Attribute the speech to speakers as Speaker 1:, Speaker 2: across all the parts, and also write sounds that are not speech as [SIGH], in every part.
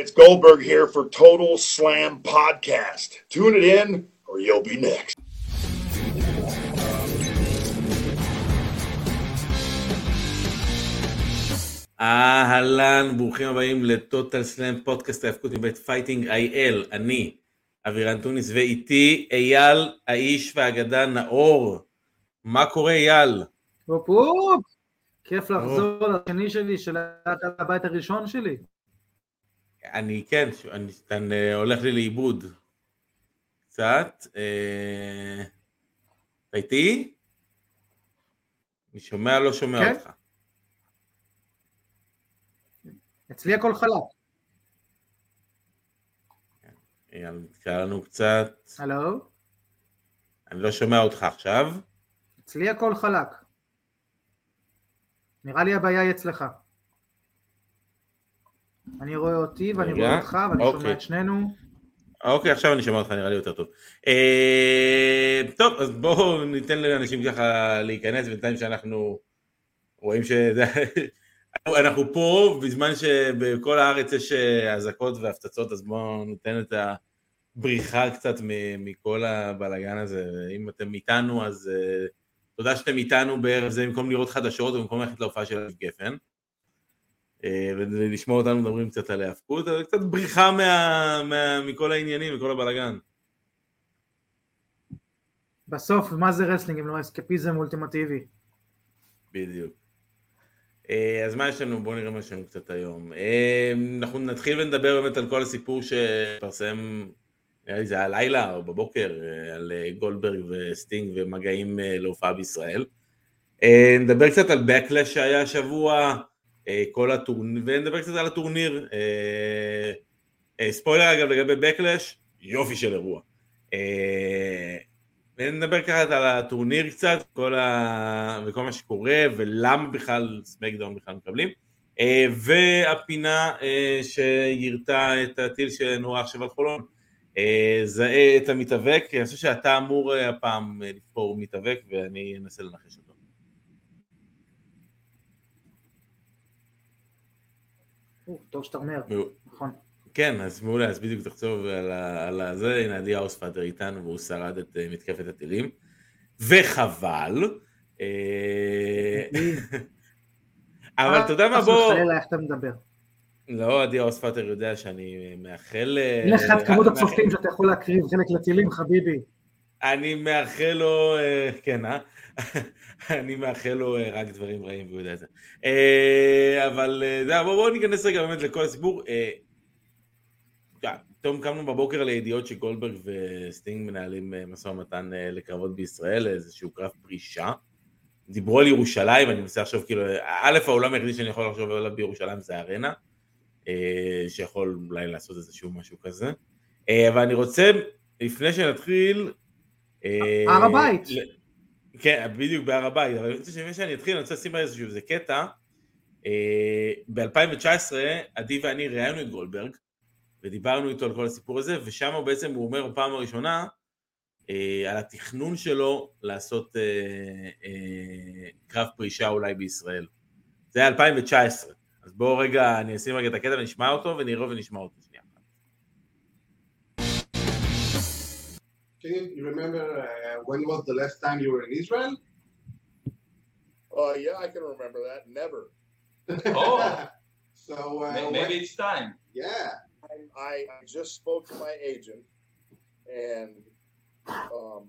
Speaker 1: It's Goldberg here for Total Slam Podcast. Tune it in or you'll be next.
Speaker 2: אהלן, ברוכים הבאים ל Total Slam פודקאסט ההאבקות מבית Fighting IL, אני אבירן טוניס ואיתי אייל האיש והאגדה נאור. מה קורה אייל?
Speaker 3: הופ הופ, כיף לחזור לשני שלי, של הבית הראשון שלי.
Speaker 2: אני כן, אני, אני אה, הולך לי לאיבוד קצת. אה, אתה איתי? אני שומע לא שומע
Speaker 3: כן?
Speaker 2: אותך.
Speaker 3: אצלי הכל חלק.
Speaker 2: אייל, נתקע לנו קצת.
Speaker 3: הלו?
Speaker 2: אני לא שומע אותך עכשיו.
Speaker 3: אצלי הכל חלק. נראה לי הבעיה היא אצלך. אני רואה אותי ואני
Speaker 2: רגע,
Speaker 3: רואה אותך ואני
Speaker 2: אוקיי.
Speaker 3: שומע את שנינו.
Speaker 2: אוקיי, עכשיו אני שומע אותך, נראה לי יותר טוב. אה, טוב, אז בואו ניתן לאנשים ככה להיכנס, בינתיים שאנחנו רואים ש... [LAUGHS] אנחנו פה, בזמן שבכל הארץ יש אה, אזעקות והפצצות, אז בואו ניתן את הבריחה קצת מכל הבלאגן הזה. אם אתם איתנו, אז אה, תודה שאתם איתנו בערב זה, במקום לראות חדשות ובמקום ללכת להופעה של אביב גפן. ולשמוע אותנו מדברים קצת על ההאבקות, אבל קצת בריחה מה, מה, מכל העניינים, מכל הבלאגן.
Speaker 3: בסוף, מה זה רסלינג אם לא אסקפיזם אולטימטיבי?
Speaker 2: בדיוק. אה, אז מה יש לנו? בואו נראה מה יש לנו קצת היום. אה, אנחנו נתחיל ונדבר באמת על כל הסיפור שפרסם, נראה לי זה היה לילה או בבוקר, אה, על גולדברג וסטינג ומגעים להופעה בישראל. נדבר קצת על Backlash שהיה השבוע, כל הטורניר, ונדבר קצת על הטורניר. אה, אה, ספוילר אגב לגבי Backlash, יופי של אירוע. אה, ונדבר ככה על הטורניר קצת, כל ה... וכל מה שקורה, ולמה בכלל סמקדאון בכלל מקבלים. אה, והפינה אה, שיירתה את הטיל שנורא עכשיו על חולון. אה, זהה את המתאבק, אני חושב שאתה אמור אה, הפעם אה, לבחור מתאבק, ואני אנסה לנחש אותו.
Speaker 3: טוב שאתה אומר. נכון.
Speaker 2: כן, אז מעולה, אז בדיוק תחשוב על, ה, על הזה, הנה עדי האוספאדר איתנו והוא שרד את אה, מתקפת הטילים, וחבל, אה, [LAUGHS] אבל אתה יודע מה,
Speaker 3: חס
Speaker 2: בוא,
Speaker 3: וחלילה, איך אתה מדבר?
Speaker 2: לא, עדי האוספאדר יודע שאני מאחל, אה,
Speaker 3: אין לך את כמות הצופים שאתה יכול להקריב חלק לטילים, חביבי.
Speaker 2: אני מאחל לו, אה, כן, אה? אני מאחל לו אה, רק דברים רעים והוא יודע את זה. אה, אבל אה, זה, בואו בוא ניכנס רגע באמת לכל הסיפור. פתאום קמנו בבוקר לידיעות שגולדברג וסטינג מנהלים משא ומתן לקרבות בישראל, איזשהו קרב פרישה. דיברו על ירושלים, אני מנסה לחשוב כאילו, א', העולם היחידי שאני יכול לחשוב עליו בירושלים זה ארנה, שיכול אולי לעשות איזשהו משהו כזה. אבל אני רוצה, לפני שנתחיל,
Speaker 3: הר הבית.
Speaker 2: כן, בדיוק בהר הבית, אבל שלפני שאני אתחיל, אני רוצה לשים איזשהו איזה קטע. ב-2019, עדי ואני ראיינו את גולדברג, ודיברנו איתו על כל הסיפור הזה, ושם בעצם הוא אומר בפעם הראשונה אה, על התכנון שלו לעשות אה, אה, קרב פרישה אולי בישראל. זה היה 2019, אז בואו רגע, אני אשים רגע את הקטע ונשמע אותו, ונראה ונשמע אותו
Speaker 4: Can you, you remember uh, when was the last time you were in Israel?
Speaker 1: Uh, yeah, I can remember that. Never. [LAUGHS]
Speaker 5: Oh. [LAUGHS]
Speaker 4: so uh,
Speaker 5: May- Maybe it's time.
Speaker 4: yeah.
Speaker 1: I, I I just spoke to my agent, and um,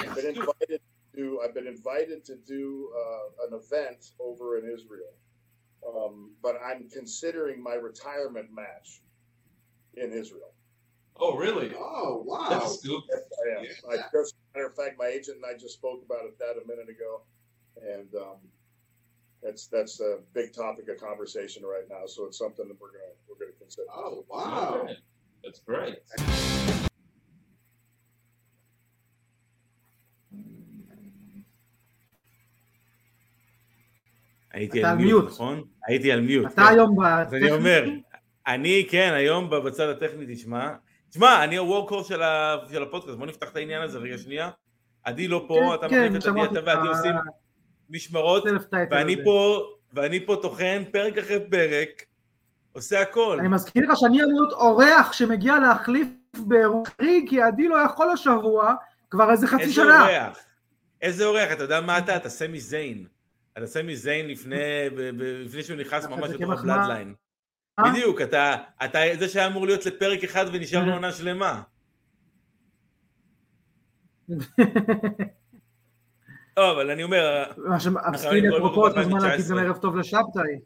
Speaker 1: I've been invited to. I've been invited to do uh, an event over in Israel, um, but I'm considering my retirement match in Israel.
Speaker 5: Oh, really?
Speaker 4: Oh wow.
Speaker 5: That's scoop.
Speaker 1: Yes, I am. I
Speaker 4: Yeah.
Speaker 1: just, matter of fact, my agent and I just spoke about it that a minute ago, and um, that's that's a big topic of conversation right now. So it's something that we're gonna we're gonna consider.
Speaker 4: Oh wow.
Speaker 5: Okay. That's great.
Speaker 2: הייתי
Speaker 3: אתה
Speaker 2: על
Speaker 3: על
Speaker 2: מיוט,
Speaker 3: מיוט.
Speaker 2: נכון? הייתי על מיוט.
Speaker 3: אתה
Speaker 2: כן.
Speaker 3: היום
Speaker 2: אז אני אומר,
Speaker 3: בטכניקי?
Speaker 2: אני, כן, היום בצד הטכני תשמע. תשמע, אני הוורקור של, ה... של הפודקאסט, בוא נפתח את העניין הזה רגע שנייה. עדי לא פה,
Speaker 3: כן,
Speaker 2: אתה
Speaker 3: כן,
Speaker 2: מחליף את עדי, אתה ועדי. עושים משמרות, ואני
Speaker 3: הזה.
Speaker 2: פה, ואני פה טוחן פרק אחרי פרק, עושה הכל.
Speaker 3: אני מזכיר לך שאני אמור להיות אורח שמגיע להחליף באירוע חריג, כי עדי לא יכול השבוע, כבר איזה חצי
Speaker 2: איזה
Speaker 3: שנה.
Speaker 2: אורח? איזה אורח? אתה יודע מה אתה? אתה סמי זיין. אתה סמי זיין לפני, שהוא נכנס ממש לתוך.
Speaker 3: ה
Speaker 2: Bloodline.
Speaker 3: אה?
Speaker 2: בדיוק, אתה, אתה זה שהיה אמור להיות לפרק אחד ונשאר לו עונה שלמה. [LAUGHS] לא, אבל אני אומר,
Speaker 3: מה
Speaker 2: גולדברג
Speaker 3: את הזמן להגיד גם
Speaker 2: 2019.
Speaker 3: ערב טוב לשבתאי.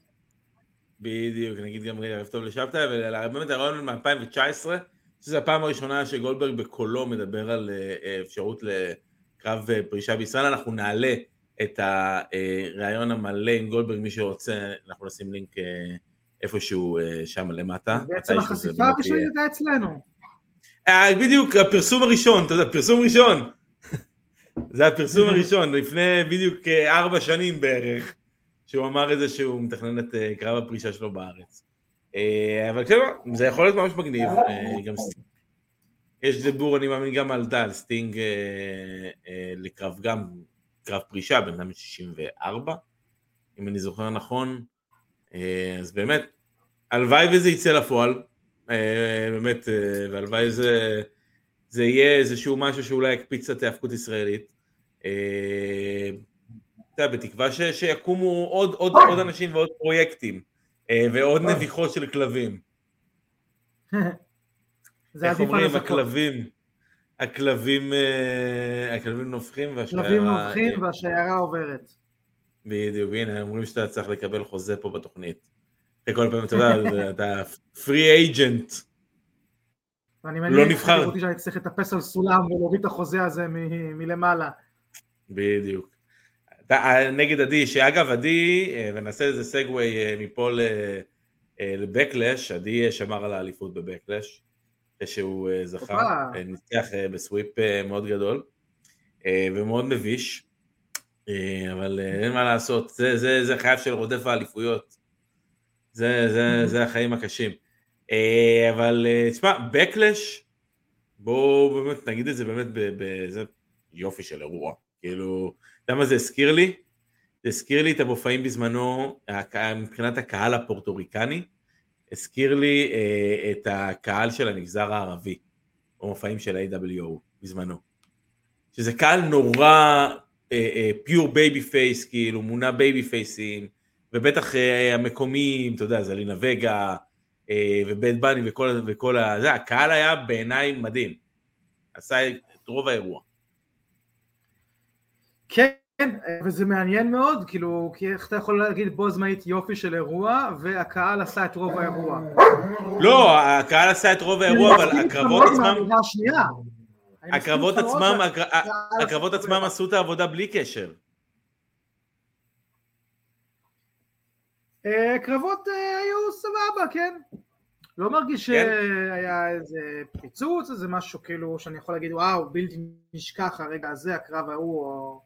Speaker 2: בדיוק, נגיד גם ערב טוב לשבתאי, ובאמת הרעיון מ-2019, שזו הפעם הראשונה שגולדברג בקולו מדבר על אה, אה, אפשרות לקרב אה, פרישה בישראל, אנחנו נעלה את הרעיון המלא עם גולדברג, מי שרוצה, אנחנו נשים לינק אה, איפשהו אה, שם למטה.
Speaker 3: בעצם החשיפה
Speaker 2: יהיה.
Speaker 3: הייתה אצלנו.
Speaker 2: אה, בדיוק, הפרסום הראשון, אתה יודע, פרסום ראשון. זה הפרסום הראשון, לפני בדיוק אה, ארבע שנים בערך, שהוא אמר את זה שהוא מתכנן את קרב הפרישה שלו בארץ. אבל כן, זה יכול להיות ממש מגניב. יש דיבור, אני מאמין, גם על על סטינג לקרב גם, קרב פרישה, בן אדם 64, אם אני זוכר נכון. אה, אז באמת, הלוואי וזה יצא לפועל, אה, באמת, אה, והלוואי זה, זה יהיה איזשהו משהו שאולי יקפיץ את ההאבקות ישראלית. אה, אתה יודע, בתקווה ש, שיקומו עוד, עוד, עוד אנשים ועוד פרויקטים, ועוד נביחות של כלבים. [LAUGHS]
Speaker 3: זה
Speaker 2: איך אומרים. הכלבים, הכלבים, הכלבים נובחים והשיירה...
Speaker 3: כלבים
Speaker 2: אה,
Speaker 3: נובחים והשיירה עוברת.
Speaker 2: בדיוק, הנה, אומרים שאתה צריך לקבל חוזה פה בתוכנית. אחרי כל פעם, אתה יודע, [LAUGHS] אתה פרי אייג'נט. לא נבחר.
Speaker 3: אותי שאני צריך לטפס על סולם ולהוריד את החוזה הזה מלמעלה.
Speaker 2: בדיוק. אתה- נגד עדי, שאגב עדי, אה, ונעשה איזה סגווי אה, מפה אה, לבקלש, עדי שמר על האליפות בבקלש, אחרי שהוא זכה, ניצח בסוויפ מאוד גדול, ומאוד מביש, אבל אה, אין מה לעשות, זה, זה, זה חייו של רודף האליפויות, זה, זה, זה החיים הקשים. אה, אבל אה, תשמע, בקלש, בואו באמת נגיד את זה באמת, זה יופי של אירוע, כאילו, אתה יודע מה זה הזכיר לי? זה הזכיר לי את המופעים בזמנו, מבחינת הקהל הפורטוריקני, הזכיר לי אה, את הקהל של המגזר הערבי, במופעים של ה-WWO בזמנו. שזה קהל נורא pure babyface, כאילו מונע babyface ים, ובטח אה, המקומיים, אתה יודע, זה זלינה וגה, אה, ובאד באני וכל, וכל ה... זה, הקהל היה בעיניי מדהים. עשה את רוב האירוע.
Speaker 3: כן, וזה מעניין מאוד, כאילו, כי איך אתה יכול להגיד בו זמנית יופי של אירוע, והקהל עשה את רוב האירוע.
Speaker 2: לא, הקהל עשה את רוב האירוע, אבל הקרבות עצמם, הקרבות עצמם, הקרבות עצמם עשו את העבודה בלי קשר.
Speaker 3: אה, קרבות אה, היו סבבה, כן. לא מרגיש
Speaker 2: כן.
Speaker 3: שהיה איזה פיצוץ, איזה משהו כאילו שאני יכול להגיד וואו, בלתי נשכח הרגע הזה, הקרב ההוא או...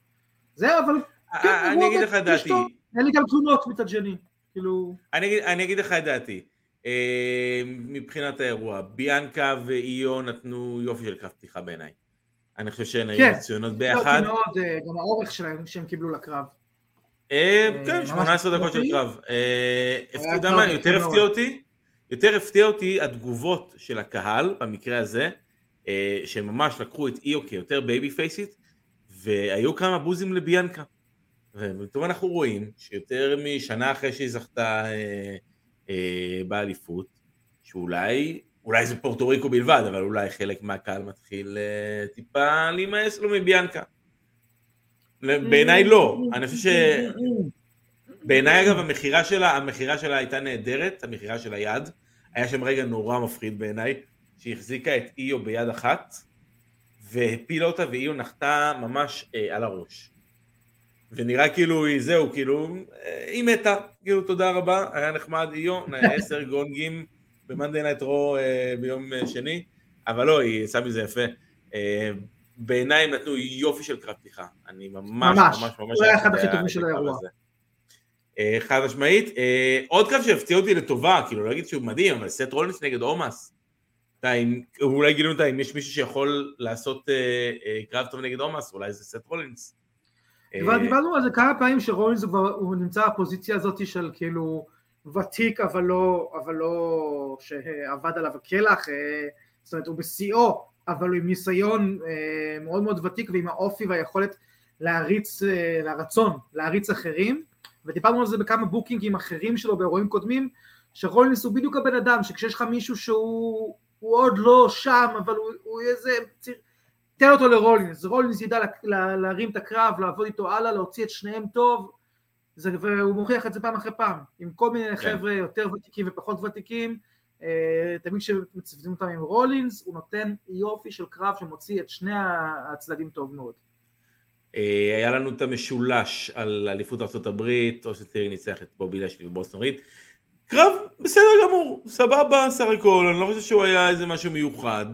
Speaker 3: זה, אבל כן,
Speaker 2: אני אגיד לך את דעתי.
Speaker 3: אין לי גם תלונות מצד שני, כאילו...
Speaker 2: אני אגיד לך את דעתי. אה, מבחינת האירוע, ביאנקה ואיו נתנו יופי של קרב פתיחה בעיניי. אני חושב שהן היו
Speaker 3: כן.
Speaker 2: מצוינות ביחד.
Speaker 3: כי מאוד, אה, גם האורך שלהם שהם קיבלו לקרב.
Speaker 2: אה, כן,
Speaker 3: ממש
Speaker 2: 18 דקות של. קרב. אתה יודע מה, יותר. הפתיע אותי, יותר הפתיע אותי התגובות של הקהל במקרה הזה, שממש לקחו את איו כיותר babyface ית, והיו כמה בוזים לביאנקה. ופתאום אנחנו רואים שיותר משנה אחרי שהיא זכתה אה, באליפות, שאולי, אולי זה פורטו ריקו בלבד, אבל אולי חלק מהקהל מתחיל אה, טיפה להימאס לו מביאנקה. בעיניי לא, אני חושב ש... בעיניי אגב המכירה שלה, המכירה שלה הייתה נהדרת, המכירה של היד, היה שם רגע נורא מפחיד בעיניי, שהיא החזיקה את איו ביד אחת, והפילה אותה ואיו נחתה ממש אה, על הראש. ונראה כאילו היא זהו, כאילו, היא מתה, כאילו תודה רבה, היה נחמד איו, עשר ג'ובים במאנדי נייט רו ביום אה, שני, אבל לא, היא עשה מזה יפה. אה, בעיניי הם נתנו יופי של קרב פתיחה, אני ממש
Speaker 3: ממש.
Speaker 2: ממש ממש...
Speaker 3: הוא היה אחד הכי טובים של האירוע.
Speaker 2: אה, חד משמעית. עוד קרב שהפתיע אותי לטובה, כאילו לא אגיד שהוא מדהים, אבל סט רולינס נגד עומאס. אולי גילינו אותה, אם יש מישהו שיכול לעשות קרב טוב נגד עומאס, אולי זה סט רולינס. אה,
Speaker 3: כבר דיברנו על זה כמה פעמים שרולינס הוא נמצא בפוזיציה הזאת של כאילו, ותיק אבל לא, לא שעבד עליו הקלח, אה, זאת אומרת הוא בשיאו, אבל הוא עם ניסיון אה, מאוד מאוד ותיק ועם האופי והיכולת להריץ, לרצון להריץ אחרים, ודיברנו על זה בכמה בוקינגים אחרים שלו באירועים קודמים, שרולינס הוא בדיוק הבן אדם, שכשיש לך מישהו שהוא הוא עוד לא שם, אבל הוא, הוא איזה ציר... תן אותו לרולינס, רולינס ידע לה, לה, להרים את הקרב, לעבוד איתו הלאה, להוציא את שניהם טוב, זה, והוא מוכיח את זה פעם אחרי פעם, עם כל מיני
Speaker 2: כן.
Speaker 3: חבר'ה יותר ותיקים ופחות ותיקים, אה, תמיד כשמצוותים אותם עם רולינס, הוא נותן יופי של קרב שמוציא את שני הצדדים טוב מאוד.
Speaker 2: אה, היה לנו את המשולש על אליפות ארה"ב, או שטירי ניצח את בובי לאשלי וברונסון ריד. קרב בסדר גמור, סבבה סך הכל, אני לא חושב שהוא היה איזה משהו מיוחד.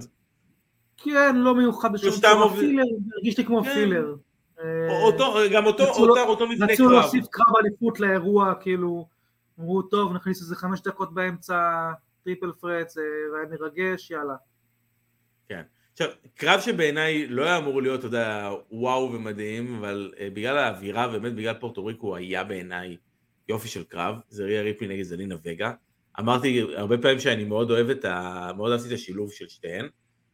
Speaker 3: כן, לא מיוחד בשום צורה, filler, הרגיש לי כמו
Speaker 2: כן.
Speaker 3: filler. אה,
Speaker 2: אותו, גם אותו,
Speaker 3: רצו
Speaker 2: אותו, מבנה
Speaker 3: רצו
Speaker 2: קרב.
Speaker 3: להוסיף קרב אליפות לאירוע, כאילו, אמרו טוב, נכניס איזה חמש דקות באמצע, triple threat, זה היה מרגש, יאללה.
Speaker 2: כן. עכשיו, קרב שבעיניי לא היה אמור להיות, אתה יודע, וואו ומדהים, אבל uh, בגלל האווירה, באמת בגלל פורטו ריקו, היה בעיניי יופי של קרב, זה ריה ריפלי נגד זלינה וגה. אמרתי הרבה פעמים שאני מאוד אוהב את ה... מאוד אהבתי את השילוב של שתיהן.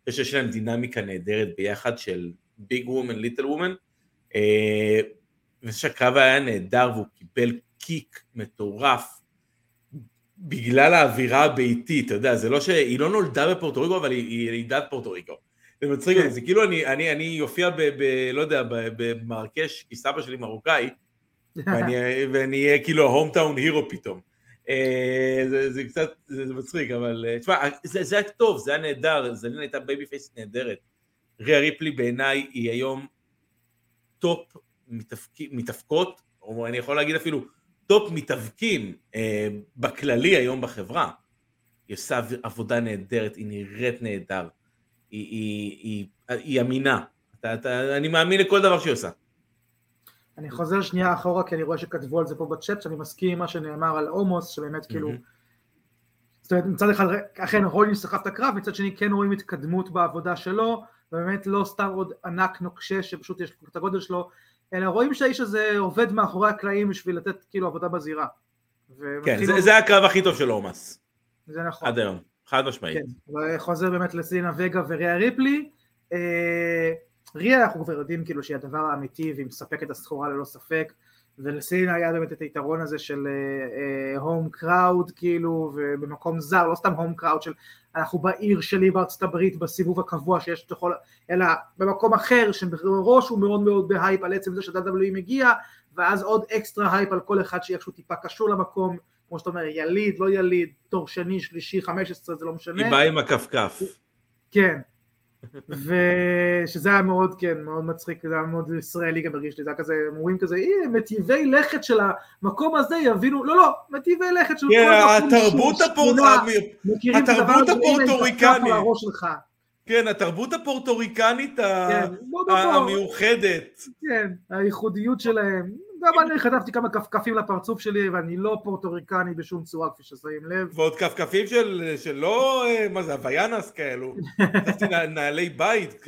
Speaker 2: אני חושב שיש להם דינמיקה נהדרת ביחד של ביג וומן, ליטל וומן. אני חושב שהקרב היה נהדר והוא קיבל קיק מטורף בגלל האווירה הביתית, אתה יודע, זה לא שהיא לא נולדה בפורטו ריקו, אבל היא ילידת פורטו ריקו. זה מצחיק
Speaker 3: כן.
Speaker 2: אותי, זה כאילו אני, אני, אני אופיע ב, ב... לא יודע, במרקש, כי סבא שלי מרוקאי, [LAUGHS] ואני ואני אהיה כאילו ה hometown hero פתאום. אה, זה, זה קצת, זה, זה מצחיק, אבל אה, תשמע, זה, זה היה טוב, זה היה נהדר, זלינה הייתה babyface נהדרת. ריה ריפלי בעיניי היא היום top מתאבק, מתאבקות, או אני יכול להגיד אפילו top מתאבקים אה, בכללי היום בחברה. היא עושה עבודה נהדרת, היא נראית נהדר, היא, היא, היא, היא אמינה. אתה, אתה, אני מאמין לכל דבר שהיא עושה.
Speaker 3: אני חוזר שנייה אחורה, כי אני רואה שכתבו על זה פה בצ'אט, שאני מסכים עם מה שנאמר על עומוס, שבאמת כאילו... זאת אומרת, מצד אחד, אכן רולינס סחב את הקרב, מצד שני כן רואים התקדמות בעבודה שלו, ובאמת לא סתם עוד ענק נוקשה שפשוט יש את הגודל שלו, אלא רואים שהאיש הזה עובד מאחורי הקלעים בשביל לתת כאילו עבודה בזירה.
Speaker 2: כן, זה,
Speaker 3: לו-
Speaker 2: זה הקרב הכי טוב של עומס,
Speaker 3: זה נכון.
Speaker 2: עד היום, חד משמעית.
Speaker 3: כן, וחוזר באמת לסלינה וגה וריה ריפלי. אה, ריה אנחנו כבר יודעים כאילו שהיא הדבר האמיתי והיא מספקת את הסחורה ללא ספק, ולסלינה היה באמת את היתרון הזה של הום קראוד כאילו, ובמקום זר, לא סתם הום קראוד של אנחנו בעיר שלי בארצות הברית בסיבוב הקבוע שיש לכל, אלא במקום אחר שבראש הוא מאוד מאוד בהייפ על עצם זה ש-WWE מגיע, ואז עוד extra hype על כל אחד שאיכשהו טיפה קשור למקום, כמו שאתה אומר, יליד, לא יליד, תור שני, שלישי, חמש עשרה, זה לא משנה.
Speaker 2: היא באה עם הכפכף.
Speaker 3: כן. ושזה היה מאוד, כן, מאוד מצחיק, זה היה מאוד ישראלי גם הרגיש לי, זה היה כזה, הם אומרים כזה, הנה, מטיבי לכת של המקום הזה יבינו, לא, לא, מטיבי לכת של
Speaker 2: כן,
Speaker 3: כל מקום
Speaker 2: התרבות
Speaker 3: שהוא
Speaker 2: הפורט...
Speaker 3: שכונה, מכירים את הדבר
Speaker 2: התרבות הפורטוריקנית. כן, התרבות הפורטוריקנית
Speaker 3: כן,
Speaker 2: המיוחדת.
Speaker 3: כן, הייחודיות שלהם. גם אני חטפתי כמה כפכפים לפרצוף שלי, ואני לא פורטוריקני בשום צורה, כפי ששמים לב.
Speaker 2: ועוד כפכפים של, לא, אה, מה זה, הוויאנס כאלו. נע- נעלי בית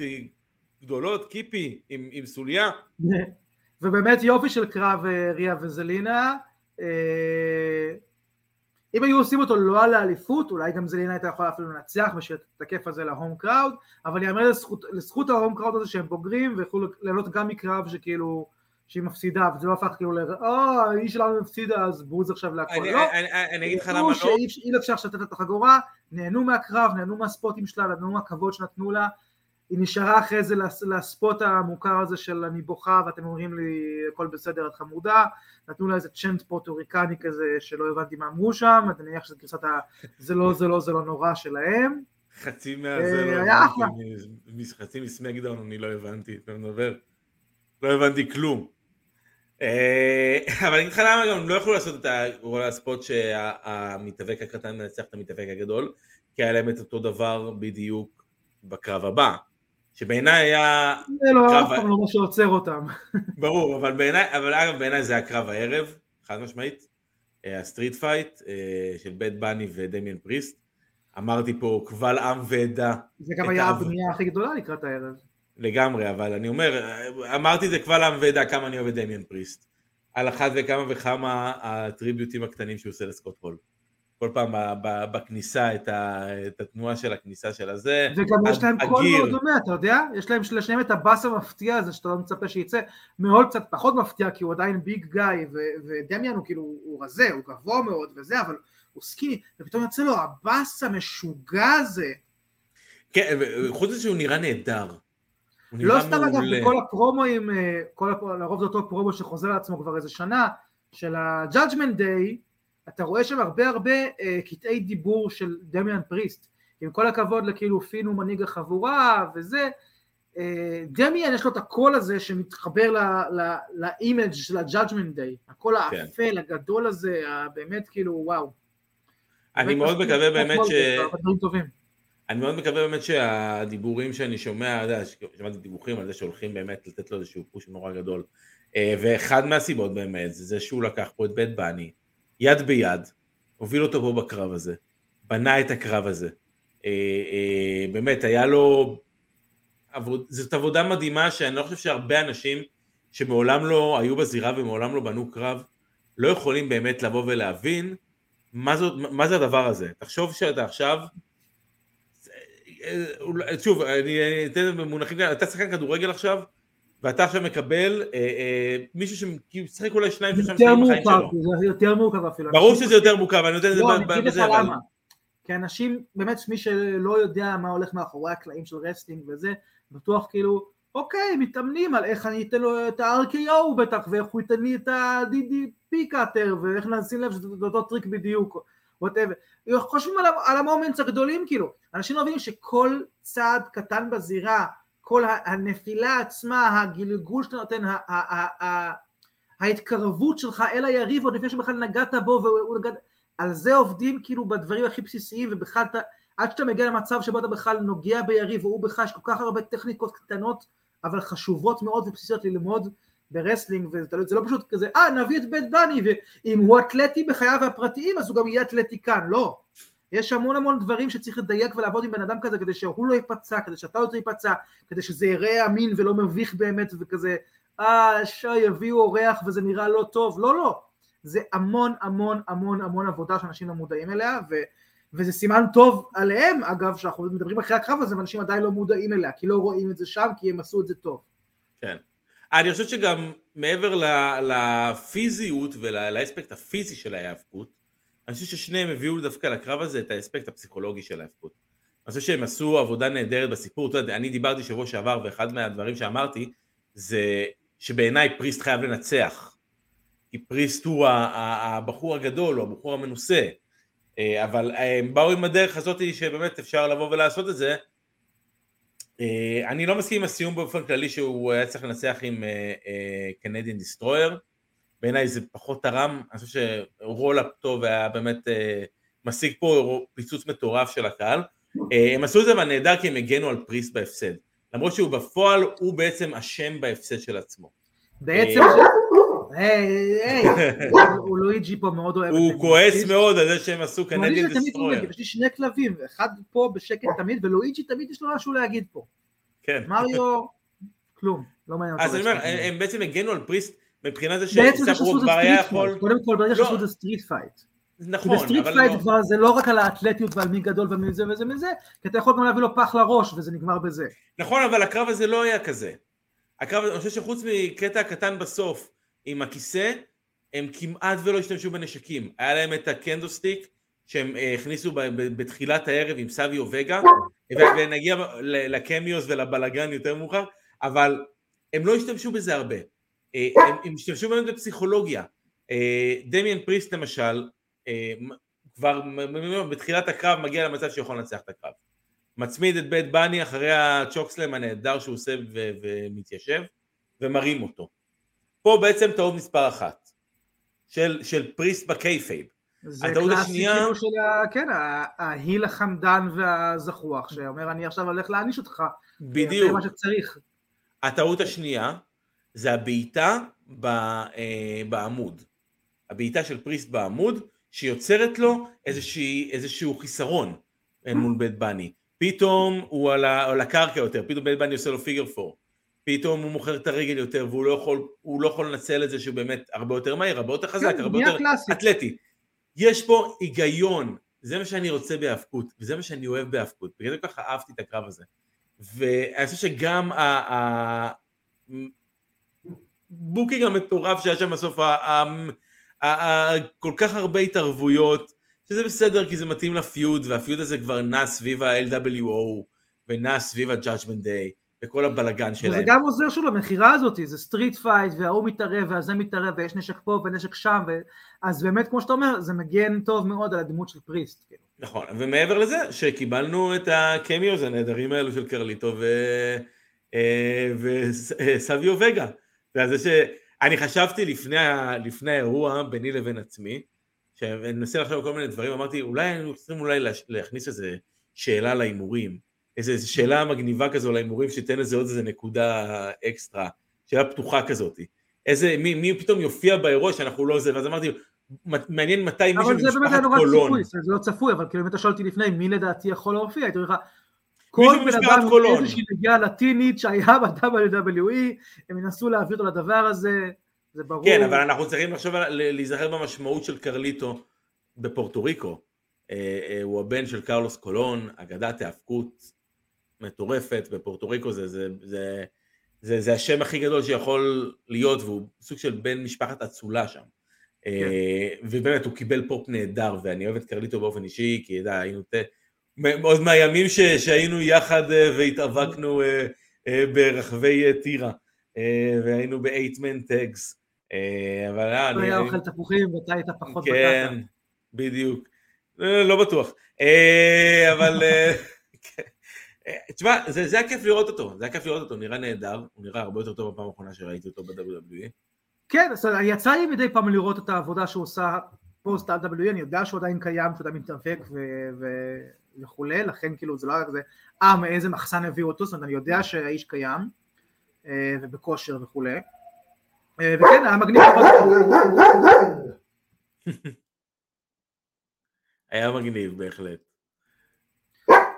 Speaker 2: גדולות, קיפי, עם, עם סוליה.
Speaker 3: ובאמת יופי של קרב אה, ריה וזלינה. אה, אם היו עושים אותו לא על האליפות, אולי גם זלינה הייתה יכולה אפילו לנצח את הכיף הזה להום קראוד, אבל יאמר לזכות, לזכות ההום קראוד הזה שהם בוגרים ויכולו ליהנות גם מקרב שכאילו, שהיא מפסידה, וזה לא הפך כאילו ל... אה, היא שלנו הפסידה, אז בוז עכשיו להכל.
Speaker 2: אני,
Speaker 3: לא,
Speaker 2: אני, אני, אני אגיד לך למה לא.
Speaker 3: שאי אי אפשר לשתף את החגורה, נהנו מהקרב, נהנו מהספוטים שלה, נהנו מהכבוד שנתנו לה, היא נשארה אחרי זה לס- לספוט המוכר הזה של אני בוכה ואתם אומרים לי הכל בסדר את חמודה, נתנו לה איזה צ'נט פורטוריקני כזה שלא הבנתי מה אמרו שם, אני מניח שזה גרסת ה... זה לא זה לא זה לא נורא שלהם,
Speaker 2: חצי
Speaker 3: אה,
Speaker 2: מהזה לא
Speaker 3: היה אחלה.
Speaker 2: הבנתי, חצי מסמקדאון אני לא הבנתי, אתה מדבר. לא הבנתי כלום. אה, [LAUGHS] אבל אני אגיד לך למה גם לא יכלו לעשות את הרול הספוט שהמתאבק הקטן מנצח את המתאבק הגדול, כי היה להם את אותו דבר בדיוק בקרב הבא, שבעיניי היה
Speaker 3: זה לא אף פעם לא מה שעוצר אותם. [LAUGHS]
Speaker 2: ברור, אבל בעיניי, אבל אגב בעיניי זה היה קרב הערב, חד משמעית, אה, ה-street fight אה, של Bad Bunny ודמיאן פריסט. אמרתי פה קבל עם ועדה
Speaker 3: זה גם היה הבנייה הכי גדולה לקראת הערב.
Speaker 2: לגמרי, אבל אני אומר, אמרתי את זה קבל עם ועדה כמה אני אוהב את דמיאן פריסט. על אחת וכמה וכמה הטריביוטים הקטנים שהוא עושה לסקוט הול. כל פעם בכניסה, את, ה, את התנועה של הכניסה של הזה.
Speaker 3: וגם יש להם קול. מאוד דומה, אתה יודע? יש להם לשניהם את הבאס המפתיע הזה שאתה לא מצפה שייצא, מאוד קצת פחות מפתיע כי הוא עדיין big guy, ודמיאן הוא כאילו, הוא רזה, הוא גבוה מאוד וזה, אבל הוא skinny, ופתאום יוצא לו הבאס המשוגע הזה.
Speaker 2: כן, חוץ מזה שהוא נראה נהדר.
Speaker 3: לא סתם אגב. בכל הפרומואים, אה, כל. לרוב זה אותו פרומו שחוזר על עצמו כבר איזה שנה, של ה-Judgment Day, אתה רואה שם הרבה הרבה אה, קטעי דיבור של דמיאן פריסט. עם כל הכבוד לכאילו פין הוא מנהיג החבורה וזה, אה, דמיאן יש לו את הקול הזה שמתחבר ל-image של ה-Judgment Day, הקול
Speaker 2: כן.
Speaker 3: האפל, הגדול הזה, הבאמת כאילו וואו.
Speaker 2: אני
Speaker 3: באמת
Speaker 2: מאוד מקווה באמת
Speaker 3: כל
Speaker 2: ש... אני מאוד מקווה באמת שהדיבורים שאני שומע, שמעתי דיווחים על זה שהולכים באמת לתת לו איזשהו push נורא גדול. אה, ואחד מהסיבות באמת זה שהוא לקח פה את בית בני, יד ביד, הוביל אותו פה בקרב הזה, בנה את הקרב הזה. אה, אה, באמת, היה לו... עבוד, זאת עבודה מדהימה שאני לא חושב שהרבה אנשים שמעולם לא היו בזירה ומעולם לא בנו קרב, לא יכולים באמת לבוא ולהבין מה, זאת, מה זה הדבר הזה. תחשוב שאתה עכשיו שוב, אני אתן במונחים כאלה, אתה שחקן כדורגל עכשיו, ואתה עכשיו מקבל אה, אה, מישהו שמשחק אולי שניים שלושה
Speaker 3: יותר
Speaker 2: משחקים בחיים שלו.
Speaker 3: זה יותר מורכב אפילו.
Speaker 2: ברור שזה יותר מורכב, אני נותן את זה
Speaker 3: לא,
Speaker 2: ב-
Speaker 3: אני אגיד לך
Speaker 2: בזה.
Speaker 3: למה. כי אנשים, באמת מי שלא יודע מה הולך מאחורי הקלעים של wrestling וזה, בטוח כאילו, אוקיי, מתאמנים על איך אני אתן לו את ה-RKO בטח, ואיך הוא ייתן לי את ה-DDP Cutter, ואיך נשים לב שזה אותו טריק בדיוק, whatever. חושבים על, על ה-moments הגדולים כאילו. אנשים לא מבינים שכל צעד קטן בזירה, כל הנפילה עצמה, הגלגול שאתה נותן, ההתקרבות שלך אל היריב עוד לפני שבכלל נגעת בו והוא נגע... על זה עובדים כאילו בדברים הכי בסיסיים ובכלל אתה, עד שאתה מגיע למצב שבו אתה בכלל נוגע ביריב והוא בכלל יש כל כך הרבה טכניקות קטנות אבל חשובות מאוד ובסיסיות ללמוד ב-wrestling וזה לא- פשוט כזה אה נביא את Bad Bunny ואם הוא אתלטי בחייו הפרטיים אז הוא גם יהיה אתלטי כאן לא יש המון המון דברים שצריך לדייק ולעבוד עם בן אדם כזה כדי שהוא לא ייפצע כדי שאתה לא תיפצע כדי שזה יראה אמין ולא מביך באמת וכזה אה שי יביאו אורח וזה נראה לא טוב לא לא זה המון המון המון המון עבודה שאנשים לא מודעים אליה ו, וזה סימן טוב עליהם אגב שאנחנו מדברים אחרי הקרב הזה ואנשים עדיין לא מודעים אליה כי לא רואים את זה שם כי הם עשו את זה טוב.
Speaker 2: כן. אני חושב שגם מעבר לפיזיות ולאספקט הפיזי של ההיאבקות, אני חושב ששניהם הביאו דווקא לקרב הזה את האספקט הפסיכולוגי של ההיאבקות. אני חושב שהם עשו עבודה נהדרת בסיפור, אתה יודע, אני דיברתי שבוע שעבר ואחד מהדברים שאמרתי זה שבעיניי פריסט חייב לנצח. כי פריסט הוא הבחור הגדול, הוא הבחור המנוסה. אה, אבל הם באו עם הדרך הזאת שבאמת אפשר לבוא ולעשות את זה. אה, אני לא מסכים עם הסיום באופן כללי שהוא היה צריך לנצח עם Canadian Destroyer. בעיניי זה פחות תרם, אני חושב ש-roll-up טוב היה באמת אה, משיג פה פיצוץ מטורף של הקהל. אה, הם עשו את זה אבל נהדר כי הם הגנו על פריסט בהפסד. למרות שהוא בפועל הוא בעצם אשם בהפסד של עצמו.
Speaker 3: בעצם, היי היי, [LAUGHS] הוא לואיג'י פה מאוד אוהב את
Speaker 2: הוא
Speaker 3: זה.
Speaker 2: כועס
Speaker 3: יש-
Speaker 2: מאוד על זה שהם עשו
Speaker 3: הוא
Speaker 2: דיסטרויר.
Speaker 3: מגיב, יש לי שני כלבים, אחד פה בשקט תמיד ולואיג'י תמיד יש לו משהו להגיד פה.
Speaker 2: כן.
Speaker 3: מריו, כלום, לא מעניין אותו.
Speaker 2: אז אני אומר. הם בעצם הגנו על פריסט מבחינת זה
Speaker 3: את
Speaker 2: כבר היה יכול...
Speaker 3: קודם כל ברגע
Speaker 2: לא.
Speaker 3: שעשו את ה-street fight. כי
Speaker 2: נכון,
Speaker 3: ב-street
Speaker 2: אבל
Speaker 3: fight
Speaker 2: לא-
Speaker 3: כבר זה לא רק על האתלטיות ועל מי גדול ומי זה וזה מזה, כי אתה יכול גם להביא לו פח לראש וזה נגמר בזה.
Speaker 2: נכון, אבל הקרב הזה לא היה כזה. הקרב, הזה, אני חושב שחוץ מקטע הקטן בסוף עם הכיסא, הם כמעט ולא השתמשו בנשקים. היה להם את ה-kendo stick שהם אה, הכניסו בתחילת הערב עם סביו וגה, ונגיע ל-cameos ולבלגן יותר מאוחר, אבל הם לא השתמשו בזה הרבה. אה, הם, הם השתמשו באמת בפסיכולוגיה. אה, דמיאן פריסט למשל, כבר בתחילת הקרב מגיע למצב שיכול לנצח את הקרב. מצמיד את Bad Bunny אחרי ה-chokeslam הנהדר שהוא עושה ומתיישב, ומרים אותו. פה בעצם טעות מספר אחת, של, של פריסט ב-kayfabe.
Speaker 3: זה קלאסי
Speaker 2: השנייה-
Speaker 3: כאילו של ה... כן, ההיל החמדן והזחוח, שאומר אני עכשיו הולך להעניש אותך.
Speaker 2: בדיוק.
Speaker 3: זה מה שצריך.
Speaker 2: הטעות השנייה זה הבעיטה ב, אה, בעמוד. הבעיטה של פריסט בעמוד, שיוצרת לו איזושהי, איזשהו חיסרון אל מול בית בני. פתאום הוא על, ה, על הקרקע יותר, פתאום בית בני עושה לו פיגר פור. פתאום הוא מוכר את הרגל יותר והוא לא יכול, לא יכול לנצל את זה שהוא באמת הרבה יותר מהיר, הרבה יותר חזק,
Speaker 3: כן,
Speaker 2: הרבה יותר
Speaker 3: קלאסית.
Speaker 2: אתלטי. יש פה היגיון, זה מה שאני רוצה בהאבקות, וזה מה שאני אוהב בהאבקות, בגלל זה כל כך אהבתי את הקרב הזה. ואני חושב שגם ה-booking המטורף שהיה שם בסוף, ה- ה- ה- ה- כל כך הרבה התערבויות, שזה בסדר כי זה מתאים ל-feud, וה-feud הזה כבר נע סביב ה-LWO, ונע סביב ה-Judgment Day, וכל הבלגן
Speaker 3: וזה
Speaker 2: שלהם.
Speaker 3: גם עוזר שוב למכירה הזאת, זה street fight, וההוא מתערב, והזה מתערב, ויש נשק פה ונשק שם, ו... אז באמת, כמו שאתה אומר, זה מגן טוב מאוד על הדמות של פריסט. כאילו.
Speaker 2: נכון, ומעבר לזה, שקיבלנו את ה-cameos הנהדרים האלו של קרליטו ו... אה, וסביו וגה. זה שאני חשבתי לפני, לפני האירוע ביני לבין עצמי, שאני מנסה לחשוב על כל מיני דברים, אמרתי אולי היינו צריכים אולי להכניס איזה שאלה להימורים, איזה, איזה שאלה מגניבה כזו להימורים שתיתן לזה עוד איזה נקודה אקסטרה, שאלה פתוחה כזאת. איזה, מי, מי פתאום יופיע באירוע שאנחנו לא זה, ואז אמרתי, מעניין מתי מישהו
Speaker 3: אבל זה באמת
Speaker 2: ממשפחת
Speaker 3: נורא
Speaker 2: קולון,
Speaker 3: צפוי, זה לא צפוי, אבל כאילו אם אתה שואל אותי לפני, מי לדעתי יכול להופיע, הייתי אומר לך, כל בן
Speaker 2: ממשפחת
Speaker 3: אדם עם
Speaker 2: קולון.
Speaker 3: איזושהי נגיעה לטינית שהיה [LAUGHS] ב-WWE, הם ינסו להביא אותו לדבר הזה, זה ברור.
Speaker 2: כן, אבל אנחנו צריכים לחשוב, ל- להיזכר במשמעות של קרליטו בפורטו ריקו. אה, אה, הוא הבן של קרלוס קולון, אגדת היאבקות מטורפת בפורטו ריקו, זה, זה, זה, זה, זה השם הכי גדול שיכול להיות, והוא סוג של בן משפחת אצולה שם. אה, ובאמת, הוא קיבל פופ נהדר, ואני אוהב את קרליטו באופן אישי, כי ידע, היינו ת... עוד מהימים ש, שהיינו יחד אה, והתאבקנו אה, ברחבי טירה, והיינו ב-8 man tags. אה, אבל אה,
Speaker 3: הוא
Speaker 2: אני...
Speaker 3: היה אוכל תפוחים ואתה היית פחות
Speaker 2: כן,
Speaker 3: בטטה.
Speaker 2: בדיוק. לא בטוח. אבל... [LAUGHS] אה, תשמע, זה זה היה כיף לראות אותו, זה היה כיף לראות אותו, נראה נהדר, הוא נראה הרבה יותר טוב בפעם האחרונה שראיתי אותו ב-WWE.
Speaker 3: כן, אז יצא לי מדי פעם לראות את העבודה שהוא עושה פוסט על WWE, אני יודע שהוא עדיין קיים, שהוא עדיין מתאבק וכולי, לכן כאילו זה לא היה כזה, אה, מאיזה מחסן הביאו אותו, זאת אומרת, אני יודע שהאיש קיים, אה, ובכושר וכולי. אה, וכן, היה מגניב לראות. [LAUGHS]
Speaker 2: היה מגניב בהחלט.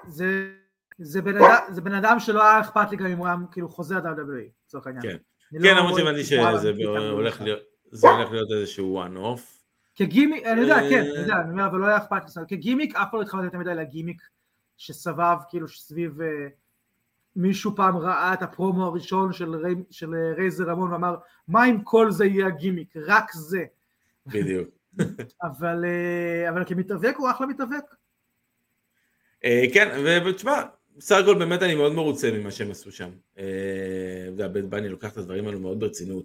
Speaker 3: זה, זה, בן אדם, זה בן אדם שלא היה אכפת לי גם אם הוא היה כאילו חוזר ל-WWE, לצורך העניין.
Speaker 2: כן. כן,
Speaker 3: לא
Speaker 2: למרות שהבנתי שזה
Speaker 3: להמציא את
Speaker 2: הולך להיות, איזשהו one off.
Speaker 3: כגימיק, אני יודע,
Speaker 2: אה,
Speaker 3: כן, אני יודע, אני אומר, אבל לא היה אכפת לי, כגימיק אף פעם לא התחלתי יותר מדי לגימיק שסבב, כאילו שסביב אה, מישהו פעם ראה את הפרומו הראשון של, רי, של אה, רייזר רמון ואמר, מה אם כל זה יהיה הגימיק, רק זה,
Speaker 2: בדיוק. [LAUGHS]
Speaker 3: אבל, אה, כמתאבק הוא אחלה מתאבק,
Speaker 2: אה, כן, ותשמע, בסך הכל באמת אני מאוד מרוצה ממה שהם עשו שם. אה, והבית בני לוקח את הדברים האלו מאוד ברצינות.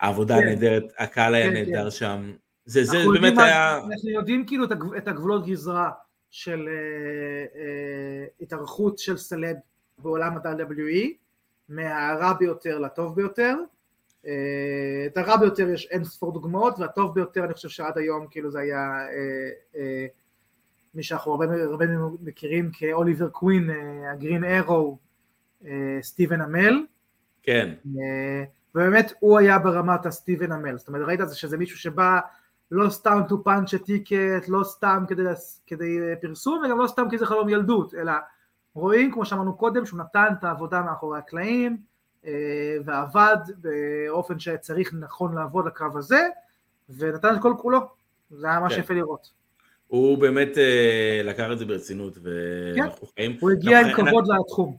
Speaker 2: העבודה
Speaker 3: כן.
Speaker 2: הנהדרת, הקהל היה
Speaker 3: כן,
Speaker 2: נהדר שם. זה, זה באמת היה...
Speaker 3: אנחנו יודעים כאילו את הגב- את הגבולות גזרה של אה, אה, התארכות של סלב בעולם ה-WWE, מהרע ביותר לטוב ביותר. את הרע ביותר יש אין ספור דוגמאות, והטוב ביותר אני חושב שעד היום כאילו זה היה מי שאנחנו הרבה הרבה מכירים כאוליבר קווין, אה, הגרין ארו, אה, סטיבן אמל.
Speaker 2: כן,
Speaker 3: אה, ובאמת הוא היה ברמת הסטיבן אמל, זאת אומרת ראית זה שזה מישהו שבא לא סתם to punch a ticket, לא סתם כדי, כדי פרסום וגם לא סתם כי זה חלום ילדות, אלא רואים כמו שאמרנו קודם שהוא נתן את העבודה מאחורי הקלעים ועבד באופן שצריך נכון לעבוד לקרב הזה ונתן את כל כולו, זה היה ממש
Speaker 2: כן.
Speaker 3: יפה לראות,
Speaker 2: הוא באמת אה, לקח את זה ברצינות, ואנחנו חיים...
Speaker 3: הוא הגיע עם
Speaker 2: אנחנו-
Speaker 3: כבוד לתחום,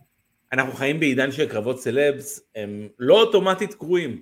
Speaker 2: אנחנו חיים בעידן של קרבות סלבס, הם לא אוטומטית גרועים.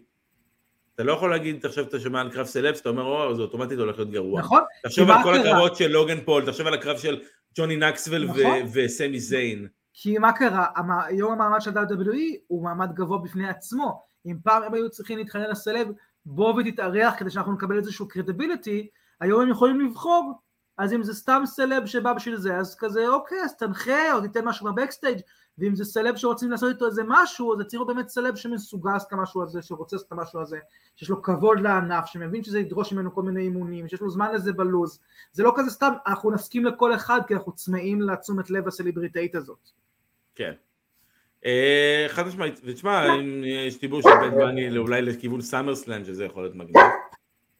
Speaker 2: אתה לא יכול להגיד, עכשיו אתה שומע על קרב סלבס, אתה אומר, או, זה אוטומטית הולך להיות גרוע.
Speaker 3: נכון?
Speaker 2: תחשוב על כל? הקרבות של לוגן פול, תחשוב על הקרב של ג'וני נקסוול ו-
Speaker 3: נכון.
Speaker 2: וסמי זיין.
Speaker 3: כי מה קרה, היום המעמד של WWE הוא מעמד גבוה בפני עצמו, אם פעם הם היו צריכים להתחנן לסלב בוא ותתארח כדי שאנחנו נקבל איזשהו credibility, היום הם יכולים לבחור, אז אם זה סתם סלב שבא בשביל זה, אז כזה אוקיי, אז תנחה או תיתן משהו ב-backstage ואם זה סלב שרוצים לעשות איתו איזה משהו, אז צריך באמת סלב שמסוגל לעשות את המשהו הזה, שרוצה לעשות את המשהו הזה, שיש לו כבוד לענף, שמבין שזה ידרוש ממנו כל מיני אימונים, שיש לו זמן לזה בלו"ז, זה לא כזה סתם, אנחנו נסכים לכל אחד כי אנחנו צמאים לתשומת לב הסלבריטאית הזאת.
Speaker 2: כן. אה, חד משמעית, ותשמע, יש דיבור של Bad Bunny אולי לכיוון SummerSlam, שזה יכול להיות מגניב.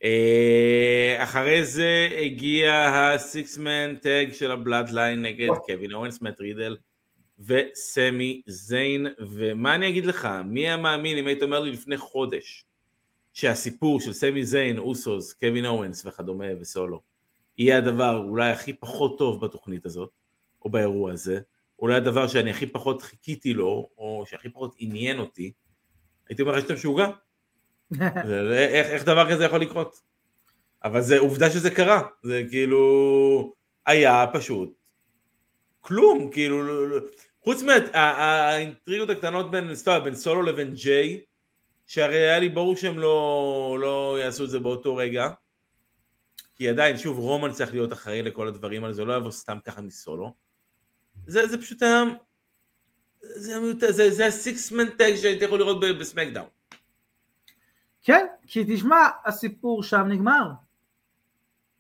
Speaker 2: אה, אחרי זה הגיע ה-six man tag של ה-Bloodline נגד קווין אוונס, מאט רידל וסמי זיין, ומה אני אגיד לך, מי היה מאמין אם היית אומר לי לפני חודש שהסיפור של סמי זיין, אוסוס, קווין אורנס וכדומה וסולו יהיה הדבר אולי הכי פחות טוב בתוכנית הזאת, או באירוע הזה, אולי הדבר שאני הכי פחות חיכיתי לו, או שהכי פחות עניין אותי, הייתי אומר לך שאתה משוגע. [LAUGHS] איך, איך דבר כזה יכול לקרות? אבל זה עובדה שזה קרה, זה כאילו היה פשוט כלום, כאילו, לא- לא- חוץ מהאינטריגות הקטנות בין, סתם, בין סולו לבין ג'יי, שהרי היה לי ברור שהם לא, לא יעשו את זה באותו רגע, כי עדיין, שוב, רומן צריך להיות אחראי לכל הדברים האלה, זה לא יבוא סתם ככה מסולו. זה, זה פשוט היה, זה, זה, זה, זה ה six-man tag שהייתי יכול לראות בסמאקדאון.
Speaker 3: כן, כי תשמע, הסיפור שם נגמר.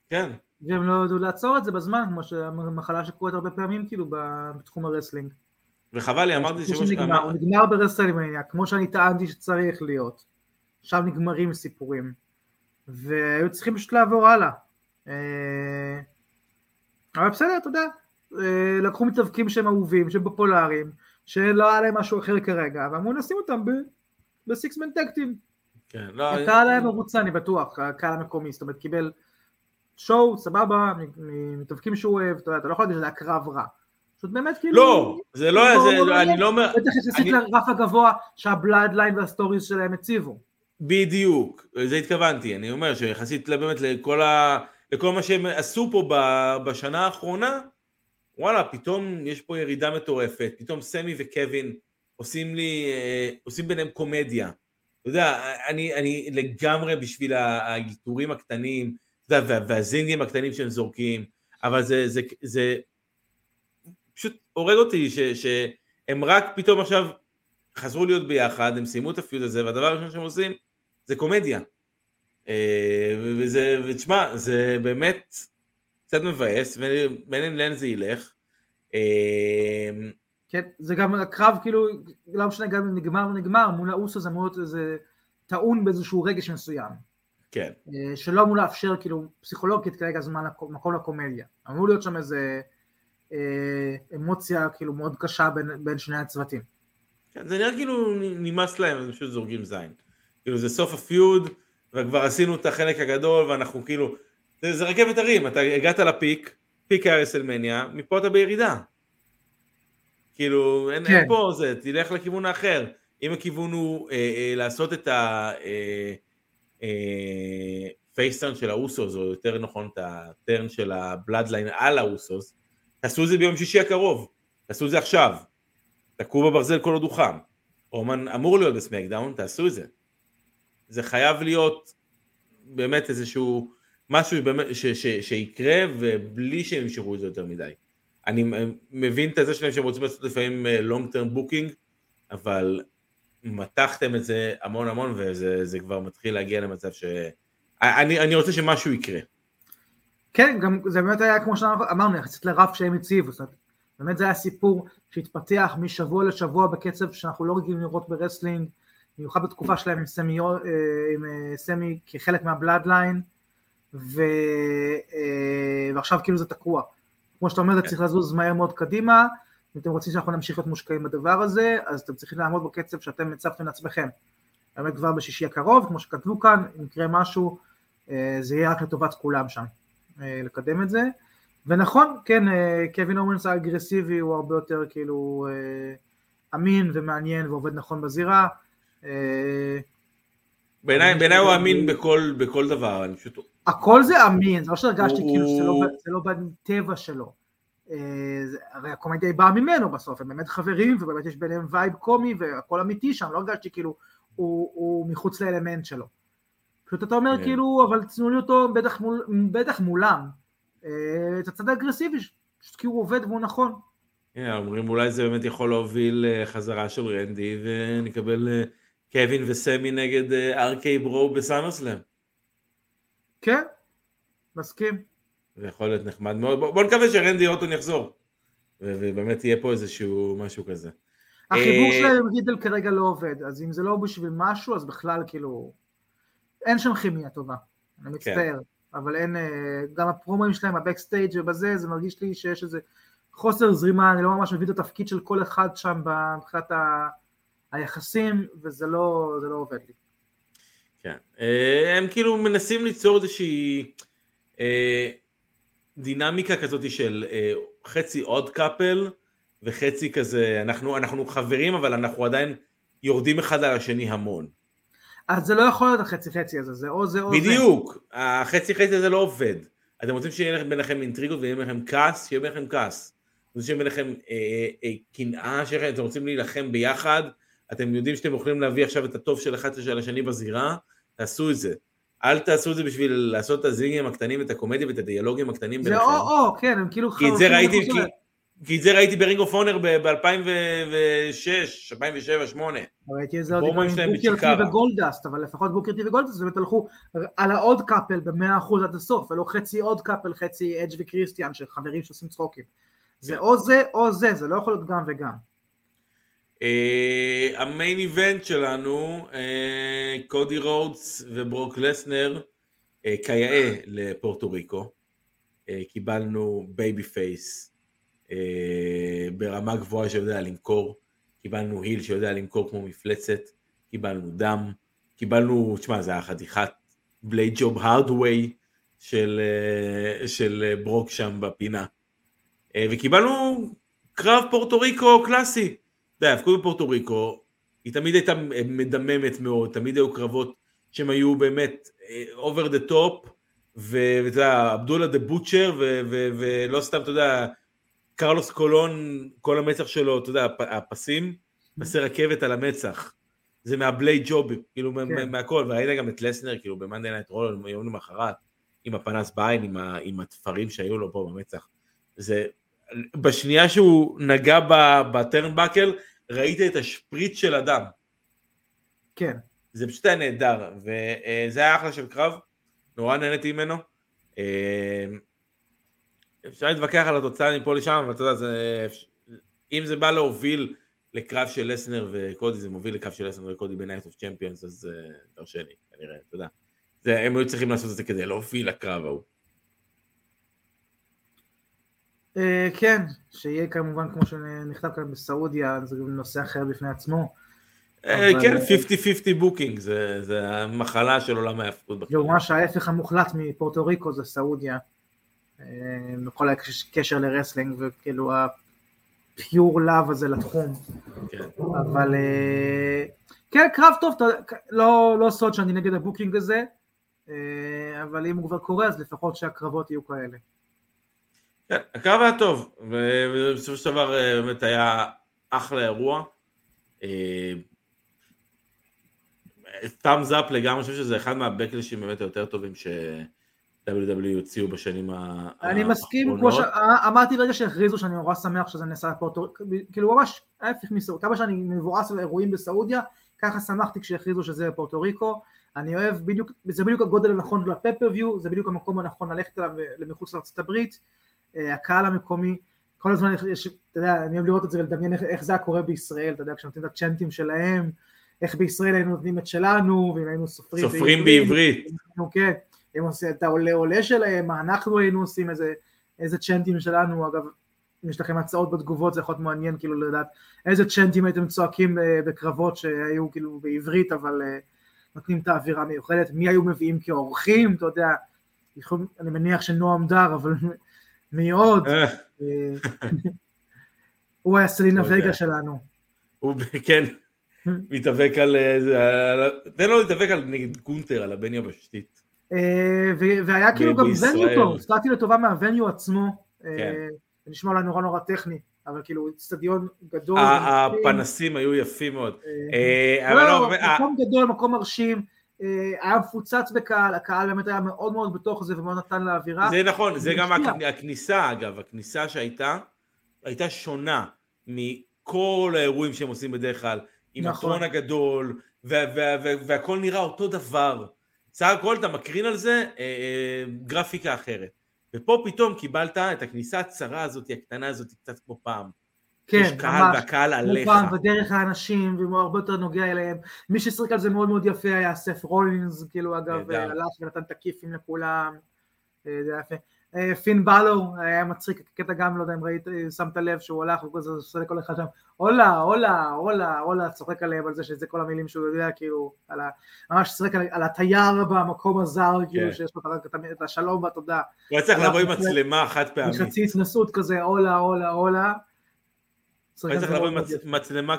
Speaker 2: כן.
Speaker 3: והם לא ידעו לעצור את זה בזמן, כמו שהמחלה שקורית הרבה פעמים כאילו בתחום ה wrestling.
Speaker 2: וחבל לי, אמרתי שבוע
Speaker 3: שנגמר, הוא נגמר ברסלמניה, כמו שאני טענתי שצריך להיות. שם נגמרים סיפורים. והיו צריכים פשוט לעבור הלאה. אה, אבל בסדר, אתה יודע, אה, לקחו מתאבקים שהם אהובים, שהם פופולריים, שלא היה להם משהו אחר כרגע, ואמרו נשים אותם בסיקסמן טקטים.
Speaker 2: כן, לא,
Speaker 3: הקהל היה מרוצה, אני בטוח, הקהל המקומי, זאת אומרת, קיבל שואו, סבבה, מתאבקים שהוא אוהב, אתה אתה לא יכול להגיד שזה היה קרב רע. פשוט באמת כאילו...
Speaker 2: לא, זה לא, זה,
Speaker 3: לא, לא,
Speaker 2: אני לא אומר,
Speaker 3: בטח יחסית לרף הגבוה שהבלאדליין וה stories שלהם הציבו.
Speaker 2: בדיוק, לזה התכוונתי, אני אומר שיחסית באמת לכל, ה, לכל מה שהם עשו פה בשנה האחרונה, וואלה, פתאום יש פה ירידה מטורפת, פתאום סמי וקווין עושים לי, אה, עושים ביניהם קומדיה. אתה יודע, אני, אני לגמרי בשביל האלתורים הקטנים, אתה יודע, וה- והזינגים הקטנים שהם זורקים, אבל זה, זה, זה פשוט הורג אותי ש, שהם רק פתאום עכשיו חזרו להיות ביחד, הם סיימו את הפיוד הזה, והדבר הראשון שהם עושים זה קומדיה. אה, וזה, ותשמע, זה באמת קצת מבאס, ומעניין לאן זה ילך.
Speaker 3: כן, זה גם הקרב כאילו, לא משנה גם אם נגמר או נגמר, מול האוסו זה אמור להיות איזה טעון באיזשהו רגש מסוים.
Speaker 2: כן,
Speaker 3: אה, שלא אמור לאפשר כאילו פסיכולוגית כרגע זמן מקום לקומדיה. אמור להיות שם איזה אה, אמוציה כאילו מאוד קשה בין, בין שני הצוותים.
Speaker 2: כן, זה נראה כאילו נמאס להם, הם פשוט זורקים זין. כאילו זה סוף הפיוד, וכבר עשינו את החלק הגדול, ואנחנו כאילו, זה, זה רכבת הרים, אתה הגעת לפיק, פיק היה רסלמניה, מפה אתה בירידה. כאילו, אין,
Speaker 3: כן.
Speaker 2: אין פה זה, תלך לכיוון האחר. אם הכיוון הוא אה, אה, לעשות את ה... אה, אה, של האוסוס, או יותר נכון את ה turn של הבלאדליין על האוסוס, תעשו את זה ביום שישי הקרוב, תעשו את זה עכשיו, תקעו בברזל כל עוד הוא חם. רומן אמור להיות בסמאקדאון, תעשו את זה. זה חייב להיות באמת איזשהו משהו באמת, ש, ש, שיקרה ובלי שהם ימשכו את זה יותר מדי. אני מבין את זה שלהם שהם רוצים לעשות לפעמים long term booking, אבל מתחתם את זה המון המון וזה זה כבר מתחיל להגיע למצב ש... אני, אני רוצה שמשהו יקרה.
Speaker 3: כן, גם זה באמת היה כמו שאמרנו, יחסית לרף שהם הציבו, זאת אומרת, באמת זה היה סיפור שהתפתח משבוע לשבוע בקצב שאנחנו לא רגילים לראות ב wrestling, במיוחד בתקופה שלהם עם סמי, אה, עם אה, סמי כחלק מהבלאדליין, ו... אה, ועכשיו כאילו זה תקוע. כמו שאתה אומר, זה צריך לזוז מהר מאוד קדימה, אם אתם רוצים שאנחנו נמשיך להיות מושקעים בדבר הזה, אז אתם צריכים לעמוד בקצב שאתם הצבתם לעצמכם. באמת כבר בשישי הקרוב, כמו שכתבו כאן, אם יקרה משהו, אה, זה יהיה רק לטובת כולם שם, אה, לקדם את זה. ונכון, כן, אה, קווין אורנס האגרסיבי הוא הרבה יותר כאילו אמין ומעניין ועובד נכון בזירה.
Speaker 2: בעיניי בעיני הוא אמין בכל, בכל דבר, אני פשוט...
Speaker 3: הכל זה אמין, זה לא שהרגשתי
Speaker 2: הוא-
Speaker 3: כאילו שזה לא, לא בטבע שלו. אה, הרי הקומדיה היא באה ממנו בסוף, הם באמת חברים ובאמת יש ביניהם vibe קומי והכל אמיתי שם, לא הרגשתי כאילו הוא, הוא מחוץ לאלמנט שלו. פשוט אתה אומר
Speaker 2: כן.
Speaker 3: כאילו, אבל תנו לי אותו בטח, מול, בטח מולם. אה, את הצד האגרסיבי, פשוט כי הוא עובד והוא נכון.
Speaker 2: הנה, אומרים אולי זה באמת יכול להוביל אה, חזרה של רנדי ונקבל קווין וסמי נגד ארקיי ברו בסאמרסלאם.
Speaker 3: כן, מסכים.
Speaker 2: זה יכול להיות נחמד מאוד. בוא, בוא נקווה שרנדי אוטון יחזור. ובאמת יהיה פה איזשהו משהו כזה.
Speaker 3: החיבור
Speaker 2: אה,
Speaker 3: שלהם עם רידל כרגע לא עובד, אז אם זה לא בשביל משהו, אז בכלל כאילו, אין שם כימיה טובה, אני מצטער, אבל אין, אה, גם הפרומואים שלהם, הבקסטייג' ובזה, זה מרגיש לי שיש איזה חוסר זרימה, אני לא ממש מבין את התפקיד של כל אחד שם מבחינת ה- היחסים, וזה לא, לא עובד לי.
Speaker 2: כן. אה, הם כאילו מנסים ליצור איזושהי אה, דינמיקה כזאת של אה, חצי עוד קאפל וחצי כזה, אנחנו, אנחנו חברים אבל אנחנו עדיין יורדים אחד על השני המון.
Speaker 3: אז זה לא יכול להיות החצי חצי הזה, זה או זה או זה.
Speaker 2: בדיוק, החצי חצי הזה לא עובד. אתם רוצים שיהיה ביניכם אינטריגות ויהיה ביניכם כעס, שיהיה ביניכם כעס. אתם רוצים שיהיה ביניכם אה, אה, קנאה, שלכם, אתם רוצים להילחם ביחד, אתם יודעים שאתם יכולים להביא עכשיו את הטוב של אחד של השני בזירה, תעשו את זה. אל תעשו את זה בשביל לעשות את הגיגים הקטנים, את הקומדיה ואת הדיאלוגים הקטנים
Speaker 3: זה
Speaker 2: ביניכם.
Speaker 3: או-או, כן, הם כאילו...
Speaker 2: כי את זה ראיתי, כי, כי את זה ראיתי ברינג אוף הונור ב-2006, 2007, 2008.
Speaker 3: ראיתי את זה עוד עם
Speaker 2: שלהם
Speaker 3: בוקר
Speaker 2: בצ'יקארה.
Speaker 3: טי וגולדסט, אבל לפחות בוקר טי וגולדסט באמת הלכו על ה odd couple במאה אחוז עד הסוף, ולא חצי odd couple, חצי אדג' וקריסטיאן של חברים שעושים צחוקים. זה או זה או זה, זה לא יכול להיות גם וגם.
Speaker 2: אה, ה main event שלנו, אה, קודי רודס וברוק לסנר, אה, כיאה לפורטו ריקו. קיבלנו babyface ברמה גבוהה שיודע למכור, קיבלנו heel שיודע למכור כמו מפלצת, קיבלנו דם, קיבלנו, תשמע, זה היה חתיכת blade job hardway של, של ברוק שם בפינה. וקיבלנו קרב פורטו ריקו קלאסי. אתה יודע, ההאבקות בפורטו ריקו, היא תמיד הייתה מדממת מאוד, תמיד היו קרבות שהם היו באמת over the top, ואתה יודע, אבדולה דה בוטשר, ולא סתם, אתה יודע, קרלוס קולון, כל המצח שלו, אתה יודע, הפ- הפסים, פסי רכבת על המצח. זה מה blade job, כאילו
Speaker 3: כן.
Speaker 2: כן. מהכל, וראית גם את לסנר, כאילו במאנדי נייט רו, יום למחרת, עם הפנס בעין, עם, ה, עם התפרים שהיו לו פה במצח. זה, בשנייה שהוא נגע ב turnbuckle, ראית את השפריץ של הדם.
Speaker 3: כן.
Speaker 2: זה פשוט היה נהדר, וזה היה אחלה של קרב, נורא נהניתי ממנו. אה, אפשר להתווכח על התוצאה מפה לשם, אבל אתה יודע, זה, אם זה בא להוביל לקרב של לסנר וקודי, זה מוביל לקרב של לסנר וקודי בנייט אוף צ'מפיונס, אז אה, תרשה לי, כנראה, אתה יודע. הם היו צריכים לעשות את זה כדי להוביל לקרב ההוא.
Speaker 3: אה, כן, שיהיה כמובן כמו שנכתב כאן בסעודיה, זה גם נושא אחר בפני עצמו.
Speaker 2: אה, כן, 50-50 booking, זה, המחלה של עולם ההיאבקות.
Speaker 3: זה ממש ההפך המוחלט מפורטו ריקו זה סעודיה. אה, בכל הקשר ל wrestling וכאילו ה pure love הזה לתחום.
Speaker 2: כן.
Speaker 3: אבל אה, כן, קרב טוב, לא, לא סוד שאני נגד ה booking הזה, אה, אבל אם הוא כבר קורה אז לפחות שהקרבות יהיו כאלה.
Speaker 2: כן, הקרב היה טוב, ובסופו של דבר אה, באמת היה אחלה אירוע. Thumbs up לגמרי, אני חושב שזה אחד מהבקלאשים באמת היותר טובים ש-WWE הוציאו בשנים ה-
Speaker 3: אני מסכים, כמו
Speaker 2: האחרונות.
Speaker 3: שאמרתי ברגע שהכריזו שאני נורא שמח שזה נעשה בפורטו, כאילו ממש ההפך מסעודיה, כמה שאני מבואס על אירועים בסעודיה, ככה שמחתי כשהכריזו שזה בפורטו ריקו, אני אוהב בדיוק, זה בדיוק הגודל הנכון לפפריוויו, זה בדיוק המקום הנכון ללכת אליו למחוץ לארצות הברית, אה, הקהל המקומי, כל הזמן יש, אתה יודע, אני אוהב לראות את זה ולדמיין איך, איך זה היה קורה בישראל, אתה יודע, כשנותנים את הצ'נטים שלהם, איך בישראל היינו נותנים את שלנו, ואם היינו סופרים,
Speaker 2: סופרים בעברית.
Speaker 3: אנחנו, כן, הם עושים את העולה עולה שלהם, מה אנחנו היינו עושים, איזה, איזה צ'נטים שלנו, אגב, אם יש לכם הצעות בתגובות זה יכול להיות מעניין כאילו לדעת איזה צ'נטים הייתם צועקים אה, בקרבות שהיו כאילו בעברית אבל אה, נותנים את האווירה המיוחדת, מי היו מביאים כאורחים, אתה יודע, יכול- אני מניח שנועם דר, אבל מי עוד?
Speaker 2: אה, [LAUGHS]
Speaker 3: הוא היה סלינה
Speaker 2: יודע.
Speaker 3: וגה שלנו.
Speaker 2: הוא כן, מתאבק על... אה, תן לו להתאבק על נגד גונטר, על הבן יבשתית.
Speaker 3: אה, והיה כאילו גם. וניו טוב, הופתעתי לטובה מהווניו עצמו,
Speaker 2: כן.
Speaker 3: זה נשמע אולי נורא נורא טכני, אבל כאילו אצטדיון גדול,
Speaker 2: הפנסים היו יפים מאוד. לא,
Speaker 3: לא, מקום גדול, מקום מרשים, היה מפוצץ בקהל, הקהל באמת היה מאוד מאוד בתוך זה ומאוד נתן לאווירה.
Speaker 2: זה נכון, זה גם הכניסה אגב, הכניסה שהייתה, הייתה שונה מכל האירועים שהם עושים בדרך כלל, עם
Speaker 3: נכון.
Speaker 2: הטרון הגדול, וה- וה- וה- והכל נראה אותו דבר. סך הכל אתה מקרין על זה אה, אה, גרפיקה אחרת. ופה פתאום קיבלת את הכניסה הצרה הזאת, הקטנה הזאת, קצת כמו פעם.
Speaker 3: כן,
Speaker 2: יש קהל
Speaker 3: ממש.
Speaker 2: והקהל עליך.
Speaker 3: מובן, ודרך האנשים, והוא הרבה יותר נוגע אליהם. מי ששיחק על זה מאוד מאוד יפה היה סף רולינס, כאילו אגב,
Speaker 2: נהדר.
Speaker 3: הלך ונתן את הכיפים לכולם, אה, זה היה יפה. אה, פין בלור, היה מצחיק, קטע גם, לא יודע אם ראית, אה, שמת לב שהוא הלך וכזה עושה לכל אחד שם, הולה, הולה, הולה, הולה, צוחק עליהם על זה שזה כל המילים שהוא יודע, כאילו, על ה... ממש צוחק על, על התייר במקום הזר, כאילו,
Speaker 2: כן.
Speaker 3: שיש לו רק את את השלום והתודה.
Speaker 2: הוא היה צריך לבוא עם מצלמה חד פעמית.
Speaker 3: חצי התנסות כזה, הולה, הולה, הולה.
Speaker 2: צריך לבוא עם. מצלמה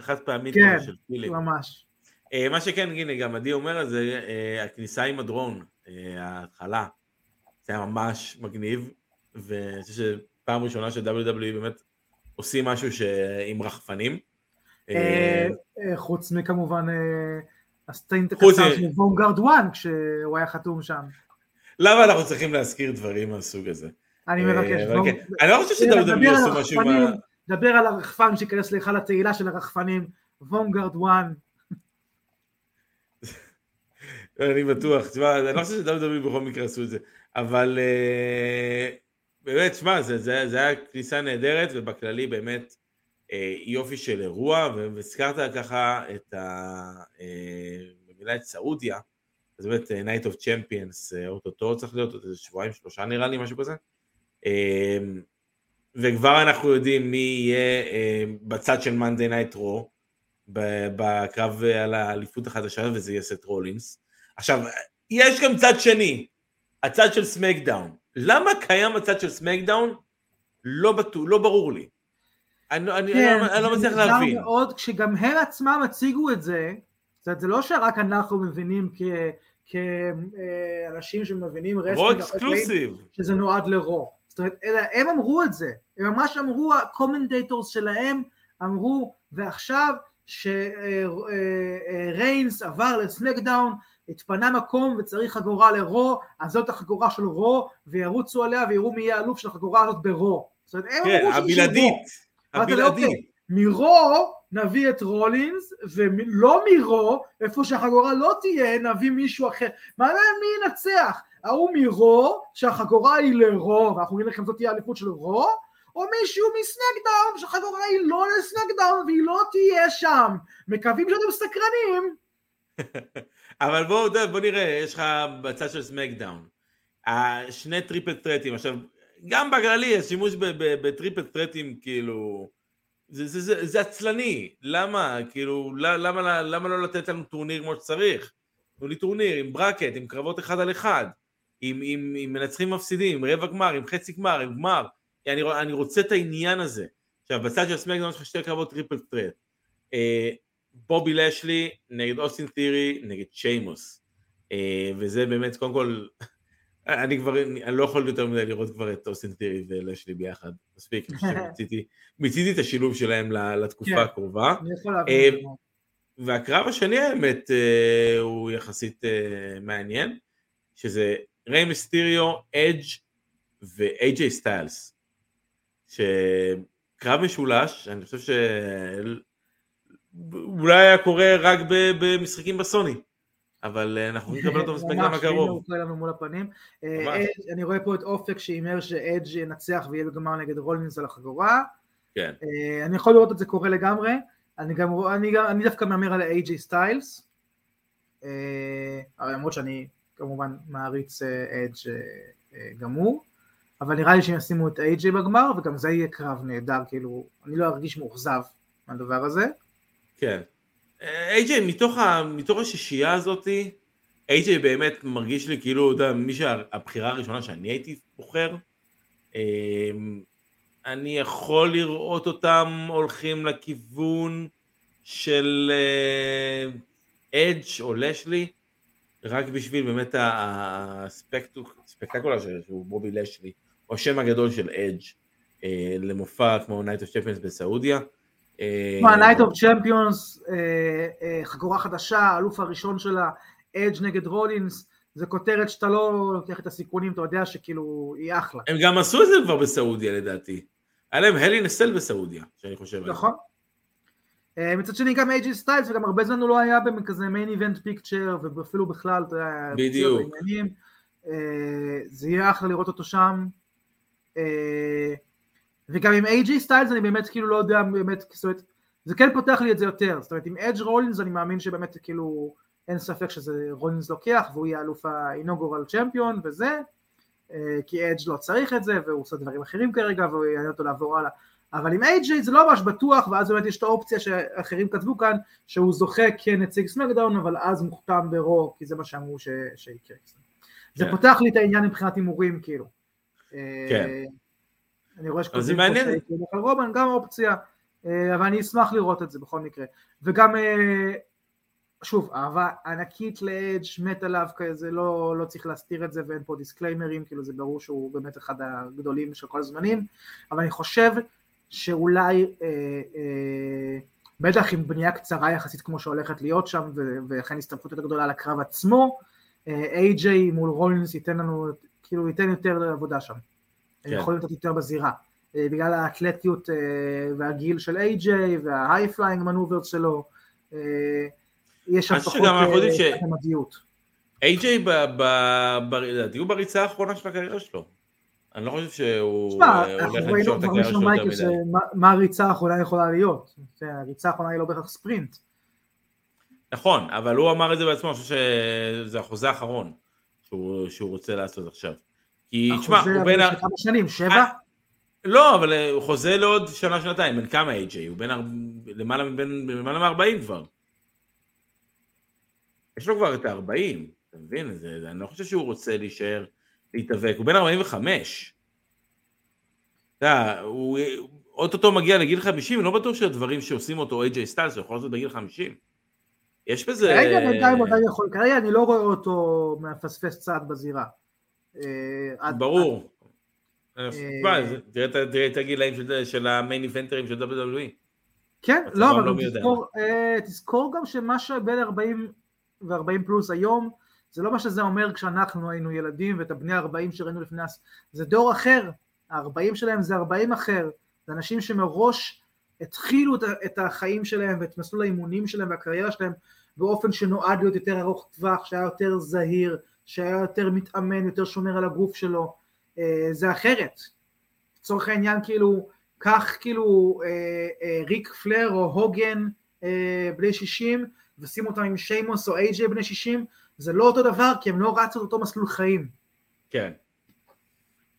Speaker 2: חד פעמית
Speaker 3: כן,
Speaker 2: של פילים.
Speaker 3: ממש.
Speaker 2: אה, מה שכן, הנה, גם עדי אומר על זה, אה, הכניסה עם הדרון, אה, ההתחלה, זה היה ממש מגניב, ואני חושב שפעם ראשונה ש-WWE באמת עושים משהו ש- עם רחפנים.
Speaker 3: חוץ מכמובן ה
Speaker 2: stint
Speaker 3: הקצר של וונגארד וואן כשהוא היה חתום שם.
Speaker 2: למה אנחנו צריכים להזכיר דברים מהסוג הזה?
Speaker 3: אני מבקש.
Speaker 2: כן. אני לא חושב ש-WWE
Speaker 3: על
Speaker 2: עשו משהו.
Speaker 3: דבר על הרחפן שייכנס להיכל התהילה של הרחפנים, וונגארד וואן.
Speaker 2: אני בטוח, תשמע, אני לא חושב ש-WWE בכל מקרה עשו את זה, אבל אה, באמת, תשמע, זה, זה, זה היה כניסה נהדרת, ובכללי באמת אה, יופי של אירוע, והזכרת ככה את ה... אה, במילה את סעודיה, אז באמת Night of Champions, אוטוטו צריך להיות, עוד איזה שבועיים, שלושה נראה לי, משהו כזה. וכבר אנחנו יודעים מי יהיה אה, בצד של Night Raw, ב- בקרב על האליפות החדשה, וזה יהיה סט רולינס. עכשיו, יש גם צד שני, הצד של סמקדאון. למה קיים הצד של סמקדאון? לא, בטוח, לא ברור לי. אני, אני,
Speaker 3: כן,
Speaker 2: אני, לא, אני לא
Speaker 3: זה
Speaker 2: מצליח להבין.
Speaker 3: מאוד, כשגם הם עצמם הציגו את זה, זאת אומרת, זה לא שרק אנחנו מבינים כאנשים שמבינים
Speaker 2: wrestling.
Speaker 3: שזה נועד לרו. זאת אומרת, אלא הם אמרו את זה, הם ממש אמרו, ה commentators שלהם אמרו, ועכשיו שריינס עבר לסנקדאון, התפנה מקום וצריך חגורה לרו, אז זאת החגורה של רו, וירוצו עליה ויראו מי יהיה האלוף של החגורה הזאת ברו. זאת אומרת, הם
Speaker 2: כן,
Speaker 3: אמרו
Speaker 2: הבלעדית. הבלעדית.
Speaker 3: אוקיי, מרו נביא את רולינס, ולא מרו, איפה שהחגורה לא תהיה, נביא מישהו אחר. מה להם מי ינצח? ההוא מרו, שהחגורה היא לרו, ואנחנו נגיד לכם זאת תהיה האליפות של רו, או מישהו מסנקדאון, שהחגורה היא לא לסנקדאון והיא לא תהיה שם. מקווים שאתם סקרנים. [LAUGHS]
Speaker 2: אבל בואו בוא, נראה, יש לך בצד של סמקדאון. שני triple threat ים, עכשיו, גם בכללי, השימוש ב triple threat ים, כאילו, זה, זה, זה, זה עצלני, למה? כאילו, למה, למה לא לתת לנו טורניר כמו שצריך? תנו לי טורניר עם bracket, עם קרבות אחד על אחד, עם, עם, עם מנצחים מפסידים, עם רבע גמר, עם חצי גמר, עם גמר. אני, אני רוצה את העניין הזה. עכשיו, בצד של סמקדאון יש לך שתי קרבות triple threat. אה, בובי לשלי נגד אוסטין תירי נגד שיימוס. אה, וזה באמת, קודם כל, [LAUGHS] אני כבר, אני לא יכול יותר מדי לראות כבר את אוסטין תירי ולשלי ביחד. מספיק, אני [LAUGHS] שמיציתי מיציתי את השילוב שלהם לתקופה
Speaker 3: כן.
Speaker 2: הקרובה.
Speaker 3: אני
Speaker 2: אה. והקרב השני האמת אה, הוא יחסית אה, מעניין, שזה ריי מיסטיריו, אדג' ואיי-ג'יי סטיילס. שקרב משולש, אני חושב שאולי היה קורה רק במשחקים בסוני, אבל אה, אנחנו נקבל אותו בספקטרם
Speaker 3: ממש, הנה
Speaker 2: הקרוב.
Speaker 3: הוא קורא לנו מול הפנים. אה,
Speaker 2: ממש.
Speaker 3: אני רואה פה את אופק שהימר שאדג' ינצח ויהיה בגמר נגד רולינס על החגורה.
Speaker 2: כן.
Speaker 3: אה, אני יכול לראות את זה קורה לגמרי. אני גם אני גם- אני דווקא מהמר על ה-AJ סטיילס. למרות שאני כמובן מעריץ אה, אדג' אה, אה, גמור. אבל נראה לי שהם ישימו את AJ בגמר וגם זה יהיה קרב נהדר כאילו אני לא ארגיש מאוכזב מהדבר הזה.
Speaker 2: כן. איי-ג'יי, מתוך, ה, מתוך השישייה הזאתי, איי-ג'יי באמת מרגיש לי כאילו, אתה יודע, מי שהבחירה הראשונה שאני הייתי בוחר, אמ, אני יכול לראות אותם הולכים לכיוון של אדג' או לשלי, רק בשביל באמת ה spectacular שהוא בובי לשלי, או השם הגדול של אדג' אה, למופע כמו Night of Champions בסעודיה. אה,
Speaker 3: מה, Night of Champions, אה, חגורה חדשה, האלוף הראשון שלה, אדג' נגד רולינס, זה כותרת שאתה לא לוקח את הסיכונים, אתה יודע שכאילו היא אחלה.
Speaker 2: הם גם עשו את זה כבר בסעודיה לדעתי. היה להם Hell in a Cell בסעודיה, שאני חושב על זה.
Speaker 3: נכון. אה, מצד שני גם אייג'י סטיילס וגם הרבה זמן הוא לא היה בכזה main event picture ואפילו בכלל, אתה יודע,
Speaker 2: בדיוק.
Speaker 3: אה, זה יהיה אחלה לראות אותו שם. אה, וגם עם אייג'י סטיילס אני באמת כאילו לא יודע באמת, זאת אומרת, זה כן פותח לי את זה יותר, זאת אומרת עם אדג' רולינס אני מאמין שבאמת כאילו אין ספק שזה רולינס לוקח והוא יהיה אלוף ה inaugural champion וזה. כי אדג' לא צריך את זה, והוא עושה דברים אחרים כרגע, והוא יעניין אותו לעבור הלאה. אבל עם איי-ג'יי זה לא ממש בטוח, ואז באמת יש את האופציה שאחרים כתבו כאן, שהוא זוכה כנציג סמקדאון, אבל אז מוכתם ברו, כי זה מה שאמרו ש... שיקרה. זה
Speaker 2: כן.
Speaker 3: פותח לי את העניין מבחינת הימורים, כאילו.
Speaker 2: כן.
Speaker 3: אה, אני רואה שכותבים. פה שיקרה על רומן, גם אופציה, אה, אבל אני אשמח לראות את זה בכל מקרה. וגם, אה, שוב, אהבה ענקית לאדג' מת עליו כזה, לא, לא צריך להסתיר את זה ואין פה דיסקליימרים, כאילו זה ברור שהוא באמת אחד הגדולים של כל הזמנים, אבל אני חושב שאולי, אה, אה, בטח עם בנייה קצרה יחסית כמו שהולכת להיות שם, ולכן הסתמכות יותר גדולה על הקרב עצמו, איי-ג'יי מול רולינס ייתן לנו, כאילו ייתן יותר עבודה שם.
Speaker 2: כן.
Speaker 3: יכול לתת יותר בזירה. אה, בגלל האתלטיות אה, והגיל של איי-ג'יי וה high flying maneuvers שלו, אה, יש שם פחות
Speaker 2: יודעים ש-
Speaker 3: אה, מדיות.
Speaker 2: איי-ג'יי, לדעתי הוא בריצה האחרונה של הקריירה שלו. אני לא חושב שהוא אה, הולך למשוך את הקריירה
Speaker 3: של
Speaker 2: שלו יותר מדי.
Speaker 3: מה הריצה האחרונה יכולה להיות. כן, הריצה האחרונה היא לא בהכרח ספרינט.
Speaker 2: נכון, אבל הוא אמר את זה בעצמו, אני חושב שזה החוזה האחרון שהוא, שהוא רוצה לעשות עכשיו. כי, תשמע,
Speaker 3: החוזה
Speaker 2: הוא בין ה...
Speaker 3: של כמה שנים, שבע?
Speaker 2: אה, לא, אבל אה, הוא חוזה לעוד שנה, שנתיים, בן כמה איי-ג'יי? הוא הר- למעלה מבין- למעלה מ-40 כבר. יש לו כבר את ה-40, אתה מבין? זה, אני לא חושב שהוא רוצה להישאר, להתאבק, הוא בן 45. אתה יודע, הוא אוטוטו מגיע לגיל 50, אני לא בטוח שהדברים שעושים אותו איי-ג'יי סטיילס, הוא יכול לעשות בגיל 50. יש בזה...
Speaker 3: כרגע בינתיים עדיין יכול, כרגע אני לא רואה אותו מפספס צעד בזירה.
Speaker 2: ברור.
Speaker 3: אה,
Speaker 2: תראה את הגילאים של- המיין איבנטרים של WWE.
Speaker 3: כן, לא, אבל
Speaker 2: לא
Speaker 3: אה, תזכור גם שמה שבין 40 ו-40 פלוס היום, זה לא מה שזה אומר כשאנחנו היינו ילדים, ואת הבני 40 שראינו לפני, זה דור אחר, ה-40 שלהם זה 40 אחר, זה אנשים שמראש התחילו את החיים שלהם ואת מסלול האימונים שלהם והקריירה שלהם באופן שנועד להיות יותר ארוך טווח, שהיה יותר זהיר, שהיה יותר מתאמן, יותר שומר על הגוף שלו, אה, זה אחרת. לצורך העניין כאילו, קח כאילו אה, אה, ריק פלר או הוגן בני 60 ושים אותם עם שיימוס או איי-ג'יי בני 60, זה לא אותו דבר כי הם לא רצו את אותו מסלול חיים.
Speaker 2: כן.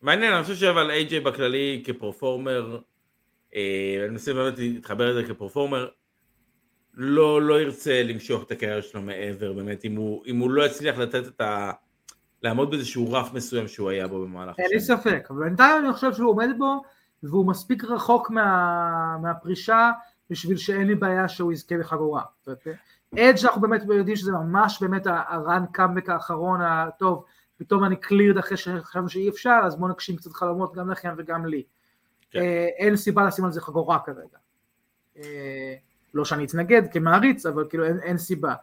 Speaker 2: מעניין, אני חושב שאבל איי-ג'יי בכללי כפרפורמר, אה, אני מנסה באמת להתחבר לזה כפרפורמר, לא, לא ירצה למשוך את הקריירה שלו מעבר, באמת, אם הוא, אם הוא לא יצליח לתת את ה... לעמוד באיזשהו רף מסוים שהוא היה בו במהלך
Speaker 3: אין לי
Speaker 2: השנים.
Speaker 3: ספק, אבל בינתיים אני חושב שהוא עומד בו והוא מספיק רחוק מה, מהפרישה בשביל שאין לי בעיה שהוא יזכה בחגורה. אדג' אנחנו באמת יודעים שזה ממש באמת הרן קאמבק האחרון הטוב, פתאום אני קלירד אחרי שחשבנו שאי אפשר, אז בואו נגשים קצת חלומות גם לכם וגם לי.
Speaker 2: כן.
Speaker 3: אה, אין סיבה לשים על זה חגורה כרגע. אה, לא שאני אתנגד כמעריץ, אבל כאילו אין, אין סיבה.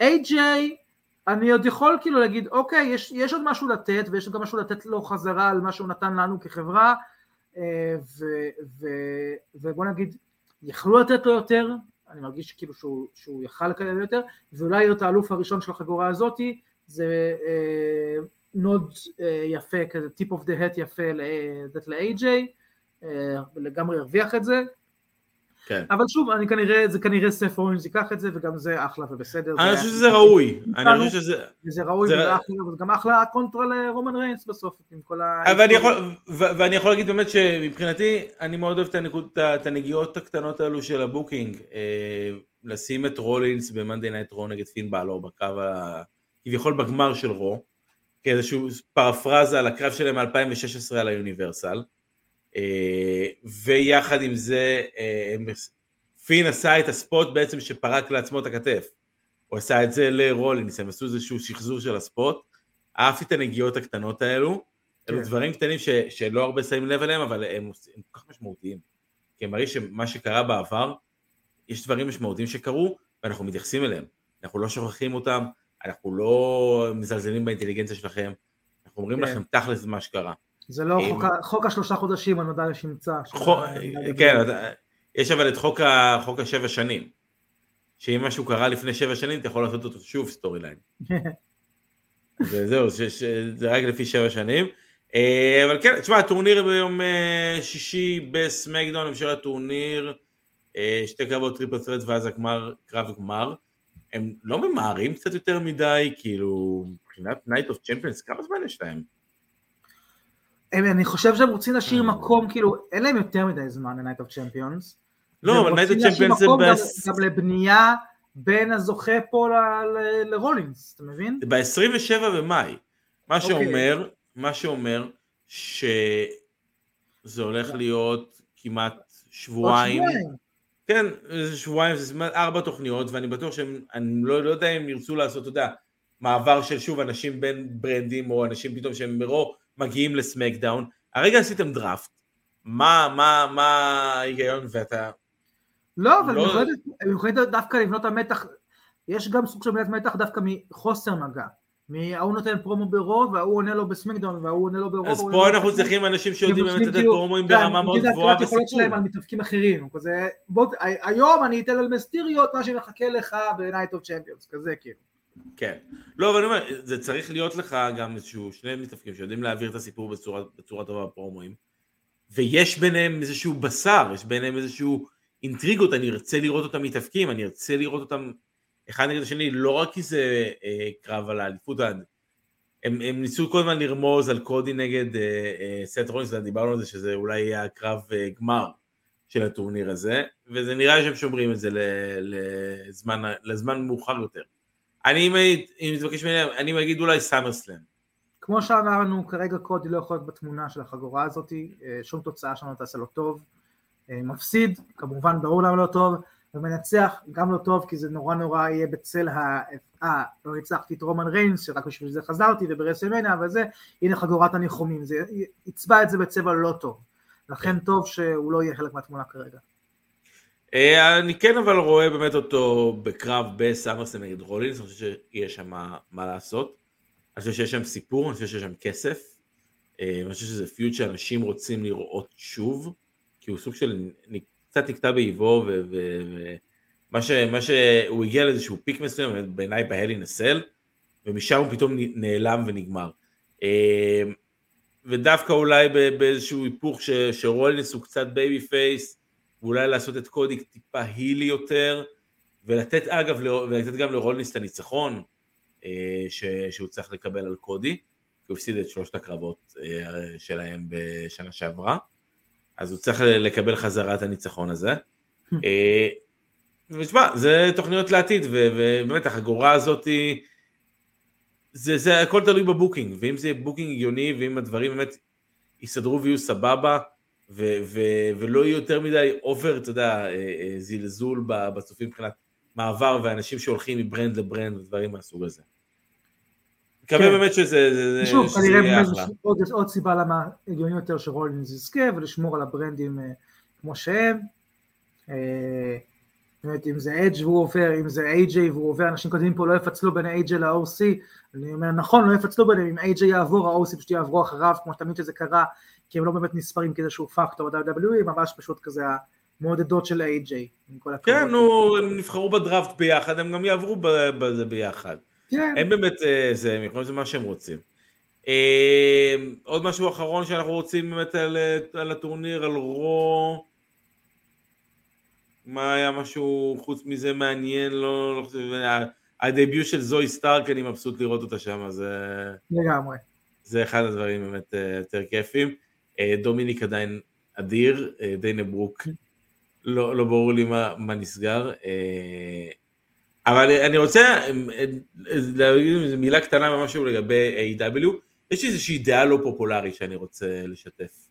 Speaker 3: איי-ג'יי, אני עוד יכול כאילו להגיד, אוקיי, יש, יש עוד משהו לתת, ויש גם משהו לתת לו חזרה על מה שהוא נתן לנו כחברה, אה, ו, ו, ובוא נגיד, יכלו לתת לו יותר, אני מרגיש כאילו שהוא, שהוא יכל לקבל יותר, ואולי להיות האלוף הראשון של החגורה הזאתי, זה אה, nod אה, יפה, כזה tip of the hat יפה לתת ל-AJ, אה, לגמרי ירוויח את זה,
Speaker 2: כן.
Speaker 3: אבל שוב, אני כנראה, זה כנראה סת' רולינס ייקח את זה, וגם זה אחלה ובסדר.
Speaker 2: אני
Speaker 3: זה-
Speaker 2: חושב שזה ראוי, אני חושב שזה...
Speaker 3: וזה ראוי,
Speaker 2: זה-
Speaker 3: וזה אחלה, וזה גם אחלה קונטרה לרומן ריינס בסוף, עם כל ה...
Speaker 2: אבל אני יכול, ו- ואני יכול להגיד באמת שמבחינתי, אני מאוד אוהב את הנגיעות הקטנות האלו של ה booking. אה, לשים את רולינס ב Monday Night Raw נגד פין בלור בקו ה... כביכול בגמר של רו, כאיזשהו פרפרזה על הקרב שלהם מ-2016 על היוניברסל. אה, ויחד עם זה, אה, פין עשה את הספוט בעצם שפרק לעצמו את הכתף. הוא עשה את זה לרולינס, הם עשו איזשהו שחזור של הספוט. אהבתי את הנגיעות הקטנות האלו. אלו
Speaker 3: כן.
Speaker 2: דברים קטנים ש, שלא הרבה שמים לב אליהם, אבל הם, הם כל כך משמעותיים. כי הם מראים שמה שקרה בעבר, יש דברים משמעותיים שקרו, ואנחנו מתייחסים אליהם. אנחנו לא שוכחים אותם, אנחנו לא מזלזלים באינטליגנציה שלכם, אנחנו אומרים
Speaker 3: כן.
Speaker 2: לכם תכלס מה שקרה.
Speaker 3: זה לא
Speaker 2: אם-
Speaker 3: חוק חוק השלושה חודשים לשמצה. של
Speaker 2: חו-
Speaker 3: ה-
Speaker 2: כן, אתה- יש אבל את חוק, ה, חוק השבע שנים, שאם משהו קרה לפני שבע שנים, אתה יכול לעשות אותו שוב storyline. וזהו, [LAUGHS] ש- ש- זה רק לפי שבע שנים. אה, אבל כן, תשמע, הטורניר ביום אה, שישי בסמקדאון, המשך הטורניר, אה, שתי קרבות triple threat ואז הגמר, קרב גמר. הם לא ממהרים קצת יותר מדי, כאילו, מבחינת Night of Champions, כמה זמן יש להם?
Speaker 3: הם- אני חושב שהם רוצים להשאיר
Speaker 2: אה.
Speaker 3: מקום, כאילו, אין להם יותר מדי זמן ל-Night of Champions.
Speaker 2: לא, אבל
Speaker 3: Night להשאיר
Speaker 2: Champions זה בס-
Speaker 3: גם לבנייה בין הזוכה פה ל- ל- לרולינס, אתה מבין?
Speaker 2: ב-27 במאי. מה
Speaker 3: אוקיי.
Speaker 2: שאומר, מה שאומר שזה הולך להיות כמעט. שבועיים. כן, זה שבועיים, זה זמן- ארבע תוכניות, ואני בטוח שהם, אני לא, לא יודע אם ירצו לעשות, אתה יודע, מעבר של שוב אנשים בין ברנדים, או אנשים פתאום שהם מרו מגיעים לסמקדאון. הרגע עשיתם דראפט, מה, מה, מה ההיגיון, ואתה,
Speaker 3: לא, אבל
Speaker 2: לא-
Speaker 3: הם יכולים- דווקא לבנות את המתח, יש גם סוג של בניית מתח דווקא מחוסר מגע. ההוא נותן פרומו ברו, וההוא עונה לו בסמקדאון, וההוא עונה לו ברו.
Speaker 2: אז פה אנחנו צריכים אנשים שיודעים באמת לתת
Speaker 3: כאילו-
Speaker 2: פרומואים ברמה מאוד גבוהה
Speaker 3: את היכולות שלהם. על מתאבקים אחרים, כזה, בוא, היום אני אתן על מסטיריו את מה שמחכה לך ב-Night of Champions, כזה כאילו.
Speaker 2: כן. לא, אבל אני אומר, זה צריך להיות לך גם איזשהו שני מתאפקים שיודעים להעביר את הסיפור בצורה, בצורה טובה בפרומואים, ויש ביניהם איזשהו בשר, יש ביניהם איזשהו אינטריגות, אני ארצה לראות אותם מתאפקים, אני ארצה לראות אותם אחד נגד השני, לא רק כי זה אה, קרב על האליפות, הם, הם ניסו כל הזמן לרמוז על קודי נגד אה, אה, סט רולינס, דיברנו על זה שזה אולי יהיה הקרב אה, גמר של הטורניר הזה, וזה נראה שהם שומרים את זה לזמן, לזמן מאוחר יותר. אני אם מתבקש ממני, אני אגיד אולי סאמר סלאם.
Speaker 3: כמו שאמרנו, כרגע קודי לא יכול להיות בתמונה של החגורה הזאת, אה, שום תוצאה שלנו תעשה לו טוב. אה, מפסיד, כמובן ברור למה לא טוב, ומנצח גם לא טוב, כי זה נורא נורא יהיה בצל ה... אה, לא ניצחתי את רומן ריינס, שרק בשביל זה חזרתי, וברסלמניה וזה, הנה חגורת הניחומים, זה יצבע את זה בצבע לא טוב. לכן טוב שהוא לא יהיה חלק מהתמונה כרגע.
Speaker 2: אה, אני כן אבל רואה באמת אותו בקרב בסאמרסלאם נגד רולינס, אני חושב שיש שם מה, לעשות. אני חושב שיש שם סיפור, אני חושב שיש שם כסף. אה, אני חושב שזה פיוט שאנשים רוצים לראות שוב, כי הוא סוג של, קצת נקטע באיבו, ומה שהוא הגיע לאיזשהו פיק מסוים, בעיניי בהלי נסל, ומשם הוא פתאום נעלם ונגמר. אה, ודווקא אולי באיזשהו היפוך שרולינס הוא קצת babyface, ואולי לעשות את קודי טיפה heel י יותר, ולתת אגב, ולתת גם לרולינס את הניצחון אה, ש, שהוא צריך לקבל על קודי, כי הוא הפסיד את שלושת הקרבות אה, שלהם בשנה שעברה, אז הוא צריך לקבל חזרה את הניצחון הזה. אה, ותשמע, זה תוכניות לעתיד, ו- ובאמת החגורה הזאתי, זה, זה הכל תלוי ב booking, ואם זה booking הגיוני, ואם הדברים באמת יסתדרו ויהיו סבבה, ו- ו- ולא יהיה יותר מדי over, אתה יודע, אה, אה, זלזול בצופים מבחינת מעבר ואנשים שהולכים מ brand ל brand ודברים מהסוג הזה. מקווה
Speaker 3: כן.
Speaker 2: באמת שזה, זה-
Speaker 3: שוב,
Speaker 2: שזה
Speaker 3: כנראה. עוד, עוד סיבה למה הגיוני יותר שרולינס יזכה ולשמור על הברנדים אה, כמו שהם. באמת אם זה אדג' והוא עובר, אם זה איי-ג'יי והוא עובר, אנשים כותבים פה לא יפצלו בין איי-ג'יי ל-OC, אני אומר נכון לא יפצלו ביניהם, אם איי-ג'יי יעבור ה-OC פשוט יעברו אחריו, כמו שתמיד שזה קרה, כי הם לא באמת נספרים כאיזשהו פקטור ב-WWE, ממש פשוט כזה המעודדות של איי-ג'יי.
Speaker 2: כן, נו, הם נבחרו בדראפט ביחד, הם גם יעברו בזה ביחד.
Speaker 3: כן,
Speaker 2: הם באמת, אה, זה, הם יכולים לעשות מה שהם רוצים. אה, עוד משהו אחרון שאנחנו רוצים באמת על, אה, על הטורניר, על רו. מה היה משהו חוץ מזה מעניין? לא, לא חושב, הדביוט של זוהי סטארק, אני מבסוט לראות אותה שם, זה,
Speaker 3: לגמרי.
Speaker 2: זה אחד הדברים באמת יותר כיפים. אה, דומיניק עדיין אדיר, אה, דיינה ברוק, לא, לא ברור לי מה, מה נסגר. אה, אבל אני רוצה להגיד מילה קטנה במשהו לגבי A.W. יש לי איזושהי דעה לא פופולרית שאני רוצה לשתף.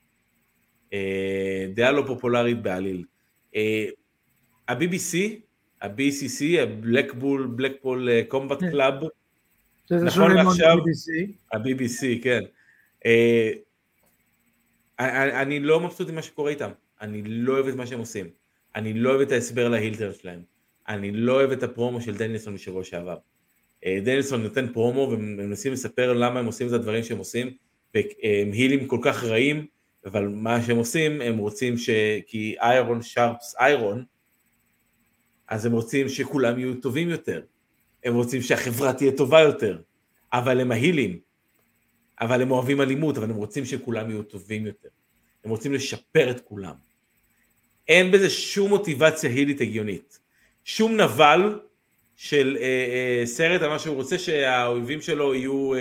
Speaker 2: דעה לא פופולרית בעליל. ה-BBC, ה-BCC, ה-Blackpool, Blackpool Combat
Speaker 3: כן.
Speaker 2: Club, נכון לעכשיו-. ה-BBC, כן. אני אני לא מבסוט עם מה שקורה איתם. אני לא אוהב את מה שהם עושים. אני לא אוהב את ההסבר להילטר שלהם. אני לא אוהב את הפרומו של דניאלסון משבוע שעבר. אה, דניאלסון נותן פרומו והם מנסים לספר למה הם עושים את הדברים שהם עושים, והם הילים כל כך רעים, אבל מה שהם עושים, הם רוצים ש... כי איירון שרפס איירון, אז הם רוצים שכולם יהיו טובים יותר. הם רוצים שהחברה תהיה טובה יותר. אבל הם ההילים. אבל הם אוהבים אלימות, אבל הם רוצים שכולם יהיו טובים יותר. הם רוצים לשפר את כולם. אין בזה שום מוטיבציה הילית הגיונית. שום נבל של אה, אה, סרט על מה שהוא רוצה שהאויבים שלו יהיו... אה,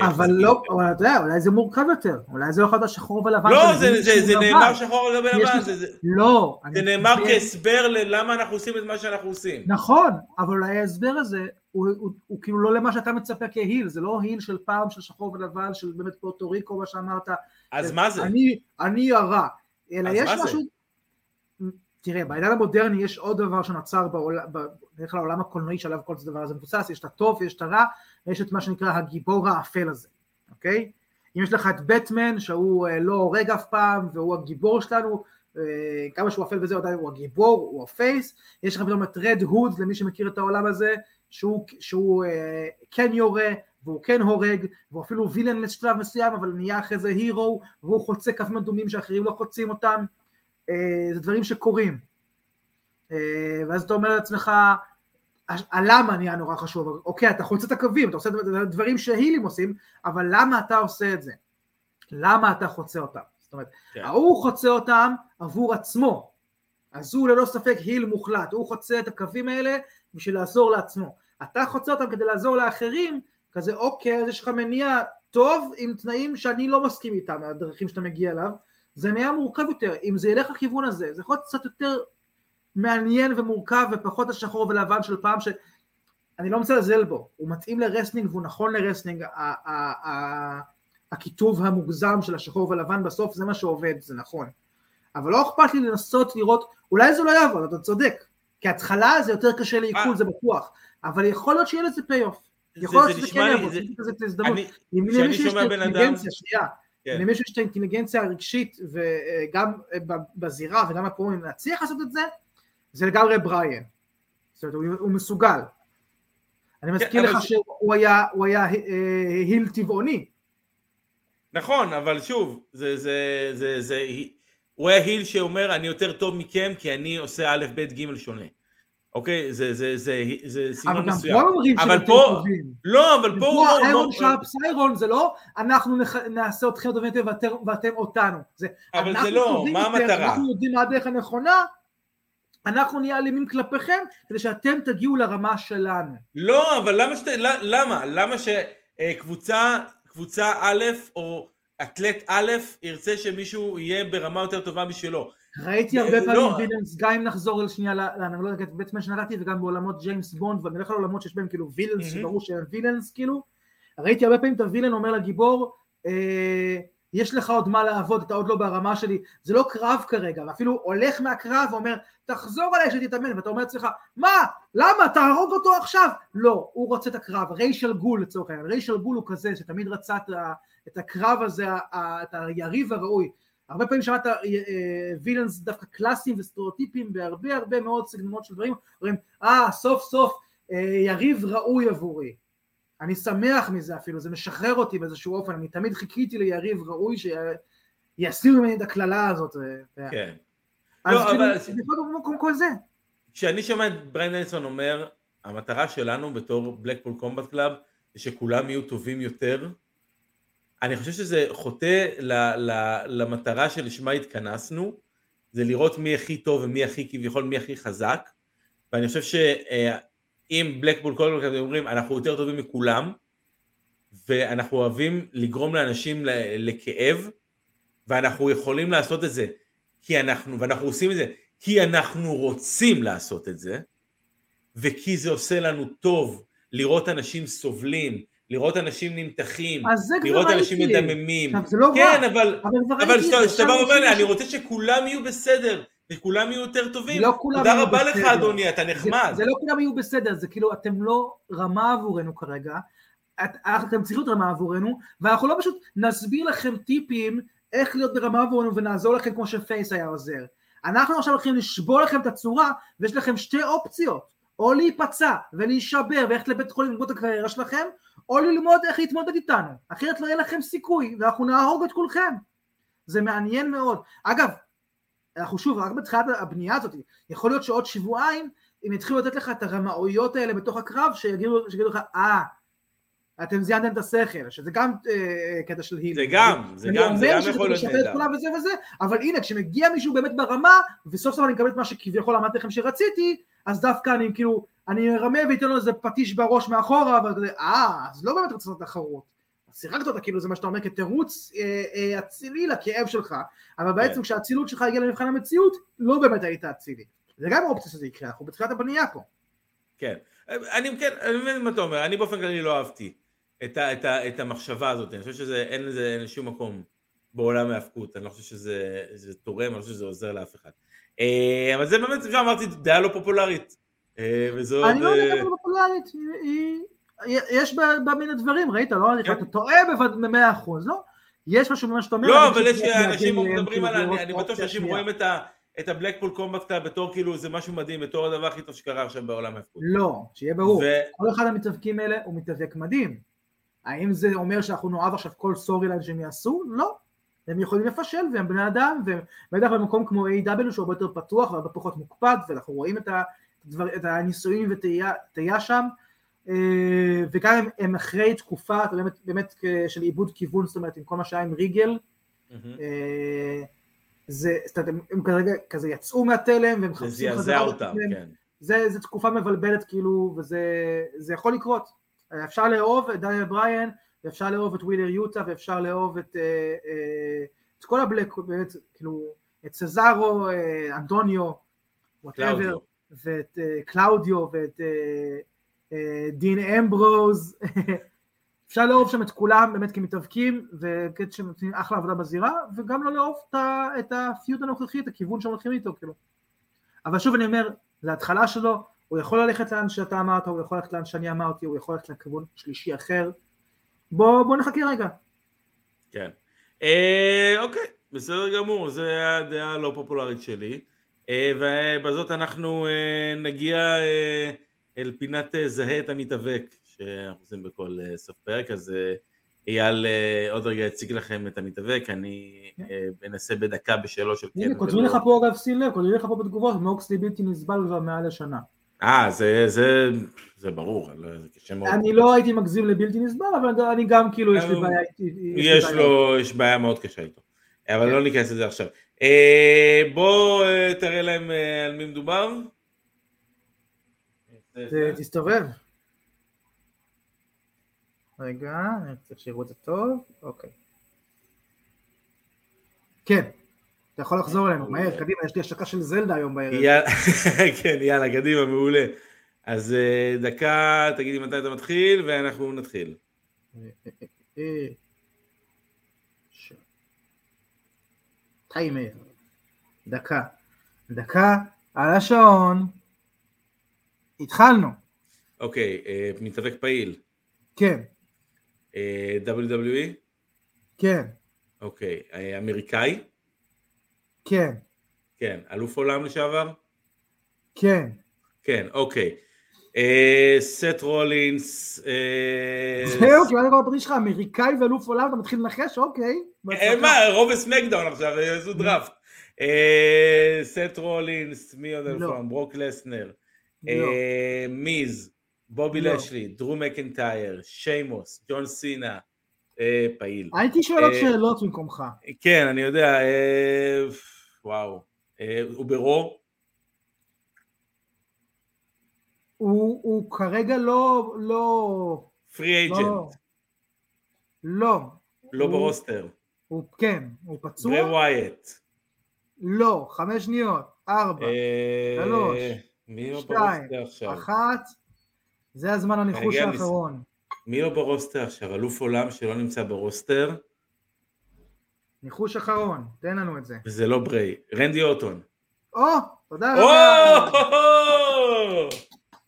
Speaker 2: אה,
Speaker 3: אבל לא. אבל אתה יודע, אולי זה מורכב יותר, אולי זה לא יכול להיות השחור ולבן.
Speaker 2: לא, זה- זה
Speaker 3: שחור
Speaker 2: זה
Speaker 3: ולבן.
Speaker 2: נאמר שחור על גבי
Speaker 3: יש
Speaker 2: לבן,
Speaker 3: לזה-
Speaker 2: זה- זה-
Speaker 3: לא.
Speaker 2: זה נאמר כהסבר ללמה אנחנו עושים את מה שאנחנו עושים.
Speaker 3: נכון, אבל אולי ההסבר הזה הוא, הוא, הוא כאילו לא למה שאתה מצפה כהיל, זה לא היל של פעם של שחור ולבן, של באמת פורטו ריקו, מה שאמרת.
Speaker 2: אז מה זה?
Speaker 3: אני, אני הרע. אלא יש
Speaker 2: מה זה?
Speaker 3: משהו... תראה, בעידן המודרני יש עוד דבר שנוצר בעולם, בדרך כלל העולם הקולנועי שעליו כל הדבר הזה מבוסס, יש את הטוב ויש את הרע, ויש את מה שנקרא הגיבור האפל הזה, אוקיי? אם יש לך את בטמן, שהוא אה, לא הורג אף פעם, והוא הגיבור שלנו, אה, כמה שהוא אפל וזה, עדיין הוא הגיבור, הוא הפייס, יש לך פתאום את רד הוד, למי שמכיר את העולם הזה, שהוא, שהוא אה, כן יורה, והוא כן הורג, והוא אפילו וילן לשלב מסוים, אבל נהיה אחרי זה הירו, והוא חוצה קווים אדומים שאחרים לא חוצים אותם, זה דברים שקורים. אה, ואז אתה אומר לעצמך, הלמה נהיה נורא חשוב, אוקיי, אתה חוצה את הקווים, אתה עושה את דברים שהילים עושים, אבל למה אתה עושה את זה? למה אתה חוצה אותם? זאת אומרת,
Speaker 2: כן.
Speaker 3: ההוא חוצה אותם עבור עצמו, אז הוא ללא ספק היל מוחלט, הוא חוצה את הקווים האלה בשביל לעזור לעצמו. אתה חוצה אותם כדי לעזור לאחרים, כזה אוקיי, אז יש לך מניע טוב עם תנאים שאני לא מסכים איתם, הדרכים שאתה מגיע אליו, זה נהיה מורכב יותר, אם זה ילך לכיוון הזה, זה יכול להיות קצת יותר מעניין ומורכב ופחות השחור ולבן של פעם ש... אני לא מזלזל בו, הוא מתאים ל wrestling והוא נכון ל wrestling, ה- ה- ה- הכיתוב המוגזם של השחור ולבן בסוף זה מה שעובד, זה נכון. אבל לא אכפת לי לנסות לראות, אולי זה לא יעבוד, אתה צודק, כי התחלה זה יותר קשה לעיכול,
Speaker 2: אה.
Speaker 3: זה בטוח, אבל יכול להיות שיהיה לזה payoff.
Speaker 2: זה-
Speaker 3: יכול להיות
Speaker 2: זה
Speaker 3: שזה כן יעבוד,
Speaker 2: זה-
Speaker 3: הזדמנות. אם למישהו יש את האינטליגנציה, שנייה,
Speaker 2: כן.
Speaker 3: אם למישהו יש את האינטליגנציה הרגשית וגם בזירה וגם בפרומים להצליח לעשות את זה, זה לגמרי בריאן. זאת אומרת, הוא, הוא מסוגל. אני מזכיר
Speaker 2: אבל
Speaker 3: לך
Speaker 2: זה-
Speaker 3: שהוא היה, הוא היה אה, היל טבעוני.
Speaker 2: נכון, אבל שוב, זה, זה, זה, זה, הוא היה היל שאומר אני יותר טוב מכם כי אני עושה א', ב', ג' שונה. אוקיי? זה, זה, זה, זה
Speaker 3: אבל
Speaker 2: סגנון
Speaker 3: גם
Speaker 2: מסוים.
Speaker 3: פה אומרים שהם
Speaker 2: אבל
Speaker 3: יותר טובים.
Speaker 2: לא, אבל פה הוא...
Speaker 3: פה
Speaker 2: הוא-
Speaker 3: איירון שרפ סיירון זה לא אנחנו נח, נעשה אתכם טובים יותר ואתם, אותנו.
Speaker 2: אבל זה לא, מה המטרה?
Speaker 3: אנחנו יודעים מה הדרך הנכונה, אנחנו נהיה אלימים כלפיכם כדי שאתם תגיעו לרמה שלנו.
Speaker 2: לא, אבל למה שת... ל- למה? למה שקבוצה, קבוצה א' או אתלט א' ירצה שמישהו יהיה ברמה יותר טובה בשבילו?
Speaker 3: ראיתי הרבה
Speaker 2: לא.
Speaker 3: פעמים וילאנס, גם אם נחזור לשנייה, ל- ל- אני לא בטמן שנתתי וגם בעולמות ג'יימס בונד, ואני הולך לעולמות שיש בהם כאילו וילאנס,
Speaker 2: מהמם.
Speaker 3: שברור שהם וילאנס כאילו, ראיתי הרבה פעמים את הווילן אומר לגיבור, אה, יש לך עוד מה לעבוד, אתה עוד לא ברמה שלי, זה לא קרב כרגע, ואפילו הולך מהקרב ואומר, תחזור אליי שתתאמן, ואתה אומר לעצמך, מה, למה, תהרוג אותו עכשיו? לא, הוא רוצה את הקרב, ריישל גול לצורך העניין, ריישל גול הוא כזה שתמיד רצה את, את הקרב הזה, את היריב הראוי, הרבה פעמים שמעת אה, וילאנס דווקא קלאסיים וסטריאוטיפים בהרבה הרבה מאוד סגנונות של דברים, אומרים, אה, סוף סוף אה, יריב ראוי עבורי. אני שמח מזה אפילו, זה משחרר אותי באיזשהו אופן, אני תמיד חיכיתי ליריב ראוי שיסיר ממני את הקללה הזאת. אה,
Speaker 2: כן.
Speaker 3: אז
Speaker 2: לא,
Speaker 3: כאילו,
Speaker 2: אבל-
Speaker 3: זה במקום כל זה.
Speaker 2: כשאני שומע את בריאן דניאלסון אומר, המטרה שלנו בתור בלקפול קומבט קלאב זה שכולם יהיו טובים יותר, אני חושב שזה חוטא ל, ל, למטרה שלשמה התכנסנו, זה לראות מי הכי טוב ומי הכי כביכול מי הכי חזק, ואני חושב שאם בלקפול קומבט קלאב אומרים אנחנו יותר טובים מכולם, ואנחנו אוהבים לגרום לאנשים לכאב, ואנחנו יכולים לעשות את זה, כי אנחנו, ואנחנו עושים את זה כי אנחנו רוצים לעשות את זה, וכי זה עושה לנו טוב לראות אנשים סובלים, לראות אנשים נמתחים, לראות. אנשים מדממים.
Speaker 3: עכשיו, זה לא
Speaker 2: כן,
Speaker 3: רע,
Speaker 2: אבל,
Speaker 3: אבל
Speaker 2: אבל כשאתה בא ואומר לי, אני רוצה שכולם יהיו בסדר, וכולם יהיו יותר טובים.
Speaker 3: לא כולם
Speaker 2: תודה
Speaker 3: יהיו
Speaker 2: רבה לך,
Speaker 3: בסדר.
Speaker 2: אדוני, אתה
Speaker 3: זה,
Speaker 2: נחמד.
Speaker 3: זה לא כולם יהיו בסדר, זה כאילו אתם לא רמה עבורנו כרגע, את, אתם צריכים להיות רמה עבורנו, ואנחנו לא פשוט נסביר לכם טיפים איך להיות ברמה עבורנו ונעזור לכם כמו שפייס היה עוזר. אנחנו עכשיו הולכים לשבור לכם את הצורה, ויש לכם שתי אופציות, או להיפצע ולהישבר וללכת לבית חולים ללמוד את הקריירה שלכם, או ללמוד איך להתמודד איתנו, אחרת לא יהיה לכם סיכוי, ואנחנו נהרוג את כולכם. זה מעניין מאוד. אגב, אנחנו שוב, רק בתחילת הבנייה הזאת, יכול להיות שעוד שבועיים, אם יתחילו לתת לך את הרמאויות האלה בתוך הקרב, שיגידו, שיגידו לך, אה, אתם זיינתם את השכל, שזה גם אה, קטע של היל.
Speaker 2: זה גם, זה גם, זה גם יכול להיות
Speaker 3: נהדר.
Speaker 2: נהדר.
Speaker 3: את כולם וזה וזה, אבל הנה, כשמגיע מישהו באמת ברמה, וסוף סוף אני מקבל את מה שכביכול אמרתי לכם שרציתי, אז דווקא אני כאילו, אני ארמה ואתן לו איזה פטיש בראש מאחורה, אבל כזה, אה, אז לא באמת רצית תחרות. שיחקת אותה כאילו זה מה שאתה אומר כתירוץ אה, אה, אצילי לכאב שלך, אבל בעצם
Speaker 2: כן.
Speaker 3: כשהאצילות שלך הגיעה למבחן המציאות, לא באמת היית אצילי. זה גם אופציה שזה יקרה, אנחנו בתחילת הבנייה פה.
Speaker 2: כן. אני כן, אני מבין מה אתה אומר, אני באופן כללי לא אהבתי את, ה, את, ה, את המחשבה הזאת, אני חושב שאין לזה אין שום מקום בעולם ההאבקות, אני לא חושב שזה זה תורם, אני לא חושב שזה עוזר לאף אחד. אה, אבל זה באמת, אמרתי, דעה לא פופולרית. אה, וזה עוד...
Speaker 3: אני לא יודע
Speaker 2: אה,
Speaker 3: כמה פופולרית, היא- היא- יש בה מן הדברים, ראית, לא?
Speaker 2: כן.
Speaker 3: אתה טועה במאה אחוז, לא? יש משהו ממה שאתה אומר.
Speaker 2: לא, אבל יש אנשים מדברים על,
Speaker 3: כאילו,
Speaker 2: אני
Speaker 3: לראות
Speaker 2: אני בטוח שאנשים. רואים את ה... את הבלקפול קומבט קלאב בתור כאילו זה משהו מדהים, בתור הדבר הכי טוב שקרה עכשיו בעולם ההאבקות.
Speaker 3: לא, שיהיה ברור.
Speaker 2: ו-
Speaker 3: כל אחד המתאבקים האלה הוא מתאבק מדהים. האם זה אומר שאנחנו נאהב עכשיו כל storyline שהם יעשו? לא. הם יכולים לפשל והם בני אדם, ובטח במקום כמו AEW שהוא הרבה יותר פתוח והרבה פחות מוקפד, ואנחנו רואים את, הדבר, את הניסויים וטעייה שם, וגם הם, הם אחרי תקופה באמת, באמת של איבוד כיוון, זאת אומרת עם כל מה שהיה עם ריגל. אה, זה, זאת אומרת, הם, הם כרגע כזה יצאו מהתלם והם
Speaker 2: זה
Speaker 3: מחפשים
Speaker 2: זעזע
Speaker 3: את
Speaker 2: אותם. כן.
Speaker 3: זה, זה תקופה מבלבלת כאילו, וזה זה יכול לקרות. אפשר לאהוב את דניאל בריין, ואפשר לאהוב את ווילר יוטה, ואפשר לאהוב את, אה, אה, את כל הבלק, באמת, כאילו, את סזארו, אה, אנטוניו,
Speaker 2: whatever.
Speaker 3: ואת אה, קלאודיו, ואת אה, אה, דין אמברוז. אפשר לאהוב שם את כולם באמת כמתאבקים, וכאלה שהם נותנים אחלה עבודה בזירה, וגם לא לאהוב את ה feud הנוכחי, את הכיוון שהם הולכים איתו, כאילו. אבל שוב אני אומר, זה התחלה שלו, הוא יכול ללכת לאן שאתה אמרת, הוא יכול ללכת לאן שאני אמרתי, הוא יכול ללכת לכיוון שלישי אחר. בוא, בוא נחכה רגע.
Speaker 2: כן. אה, אוקיי, בסדר גמור, זו הדעה הלא פופולרית שלי. אה, ובזאת אנחנו אה, נגיע אה, אל פינת אה, זהה את המתאבק, שאנחנו עושים בכל אה, סוף פרק, אז אה, אייל עוד רגע יציג לכם את המתאבק, אני אה, אנסה בדקה בשאלות של כן
Speaker 3: הנה, כותבים. לך פה אגב, שים לב, כותבים לך פה בתגובות, מוקסלי בלתי נסבל כבר מעל לשנה.
Speaker 2: אה, זה, זה, זה ברור, זה קשה מאוד.
Speaker 3: אני לא הייתי מגזים לבלתי נסבל, אבל אני גם כאילו, יש לי בעיה
Speaker 2: יש. לו, יש בעיה מאוד קשה איתו. אבל
Speaker 3: כן.
Speaker 2: לא ניכנס לזה עכשיו. בוא אה, תראה להם על מי מדובר.
Speaker 3: תסתובב. רגע, אני צריך שיראו את זה טוב, אוקיי. כן, אתה יכול לחזור אלינו, מהר, קדימה, יש לי השקה של זלדה היום בערב. [LAUGHS]
Speaker 2: כן, יאללה, קדימה, מעולה. אז אה, דקה, תגידי מתי אתה מתחיל, ואנחנו נתחיל.
Speaker 3: אה, ש- טיימר, דקה, דקה, על השעון, התחלנו,
Speaker 2: אוקיי, אה, מתאבק פעיל.
Speaker 3: כן,
Speaker 2: אה, WWE?
Speaker 3: כן,
Speaker 2: אוקיי. אה, אמריקאי?
Speaker 3: כן,
Speaker 2: כן. אלוף עולם לשעבר?
Speaker 3: כן,
Speaker 2: כן, אוקיי. אה, סט רולינס. אה,
Speaker 3: זהו, קיבלת כל הפרטי שלך, אמריקאי ואלוף עולם, אתה מתחיל לנחש, אוקיי.
Speaker 2: אה. מה, רוב הסמקדאון עכשיו, יעשו דראפט. אה, סט רולינס, מי עוד אלוף
Speaker 3: לא.
Speaker 2: עולם? ברוק לסנר.
Speaker 3: לא.
Speaker 2: אה, מיז, בובי
Speaker 3: לא.
Speaker 2: לשלי, דרו מקנטייר, שיימוס, ג'ון סינה, אה, פעיל.
Speaker 3: הייתי שואל עוד
Speaker 2: אה,
Speaker 3: שאלות במקומך.
Speaker 2: כן, אני יודע, וואו. הוא ברו?
Speaker 3: הוא כרגע לא, לא,
Speaker 2: פרי
Speaker 3: לא,
Speaker 2: אייג'נט,
Speaker 3: לא,
Speaker 2: לא ברוסטר.
Speaker 3: הוא כן, הוא
Speaker 2: ברי
Speaker 3: פצוע?
Speaker 2: ווייט.
Speaker 3: לא, חמש שניות, ארבע, שלוש,
Speaker 2: מי לא ברוסטר עכשיו?
Speaker 3: אחת, זה הזמן הניחוש האחרון.
Speaker 2: מי לא ברוסטר עכשיו? אלוף עולם שלא נמצא ברוסטר,
Speaker 3: ניחוש אחרון, תן לנו את זה.
Speaker 2: וזה לא בריי. רנדי אורטון.
Speaker 3: או, תודה! רבה.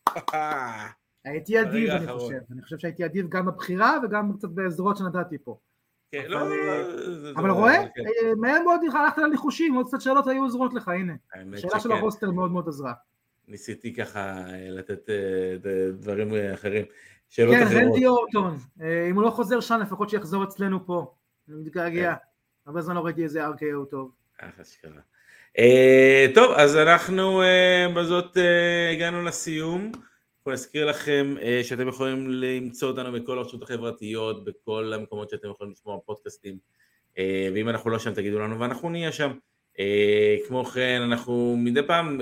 Speaker 3: [LAUGHS] הייתי אדיב, אני. חושב. אני חושב שהייתי אדיב גם בבחירה וגם קצת בעזרות שנתתי פה.
Speaker 2: כן,
Speaker 3: אבל,
Speaker 2: לא,
Speaker 3: אה,
Speaker 2: זה-
Speaker 3: רואה?
Speaker 2: כן.
Speaker 3: אה, מהר מאוד הלכת לניחושים, עוד קצת שאלות היו עוזרות לך, הנה. השאלה של. הרוסטר מאוד מאוד עזרה.
Speaker 2: ניסיתי ככה אה, לתת אה, דברים אה, אחרים. שאלות
Speaker 3: כן,
Speaker 2: אחרות.
Speaker 3: רנדי אורטון, אם הוא לא חוזר שם, לפחות שיחזור אצלנו פה. אני מתגעגע.
Speaker 2: כן.
Speaker 3: הרבה זמן לא ראיתי איזה RKO טוב.
Speaker 2: אשכרה. טוב, אז אנחנו בזאת הגענו לסיום. אנחנו נזכיר לכם שאתם יכולים למצוא אותנו בכל הרשתות החברתיות, בכל המקומות שאתם יכולים לשמוע פודקאסטים. ואם אנחנו לא שם, תגידו לנו ואנחנו נהיה שם. כמו כן, אנחנו מדי פעם,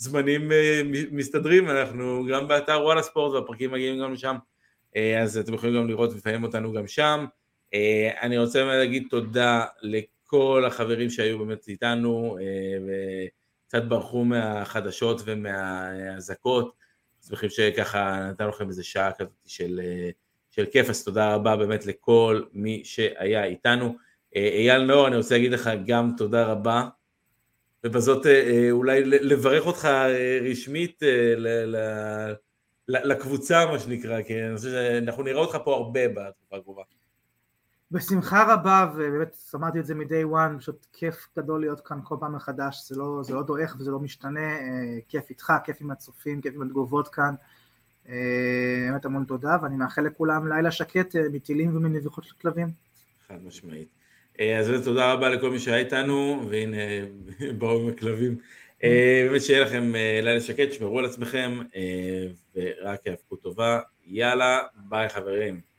Speaker 2: הזמנים אה, מסתדרים, אנחנו גם באתר וואלה ספורט והפרקים מגיעים גם לשם, אה, אז אתם יכולים גם לראות ולפעמים אותנו גם שם. אה, אני רוצה להגיד תודה לכל החברים שהיו באמת איתנו, וקצת ברחו מהחדשות ומהאזעקות, שמחים שככה נתנו לכם איזה שעה כזאת של, של כיף, אז תודה רבה באמת לכל מי שהיה איתנו. אייל נאור, אני רוצה להגיד לך גם תודה רבה, ובזאת אה, אה, אולי לברך אותך אה, רשמית ל- ל- לקבוצה, מה שנקרא, כי אני חושב שאנחנו נראה אותך פה הרבה בתקופה הקרובה.
Speaker 3: בשמחה רבה, ובאמת אמרתי את זה מ-day one, פשוט כיף גדול להיות כאן כל פעם מחדש, זה לא, זה לא דועך וזה לא משתנה, כיף איתך, כיף עם הצופים, כיף עם התגובות כאן, באמת המון תודה, ואני מאחל לכולם לילה שקט מטילים ומנביחות של כלבים.
Speaker 2: חד משמעית. אה, אז תודה רבה לכל מי שהיה איתנו, והנה [LAUGHS] באו עם הכלבים. אה, באמת שיהיה לכם אה, לילה שקט, שמרו על עצמכם, ורק יאבקו טובה. יאללה, ביי חברים.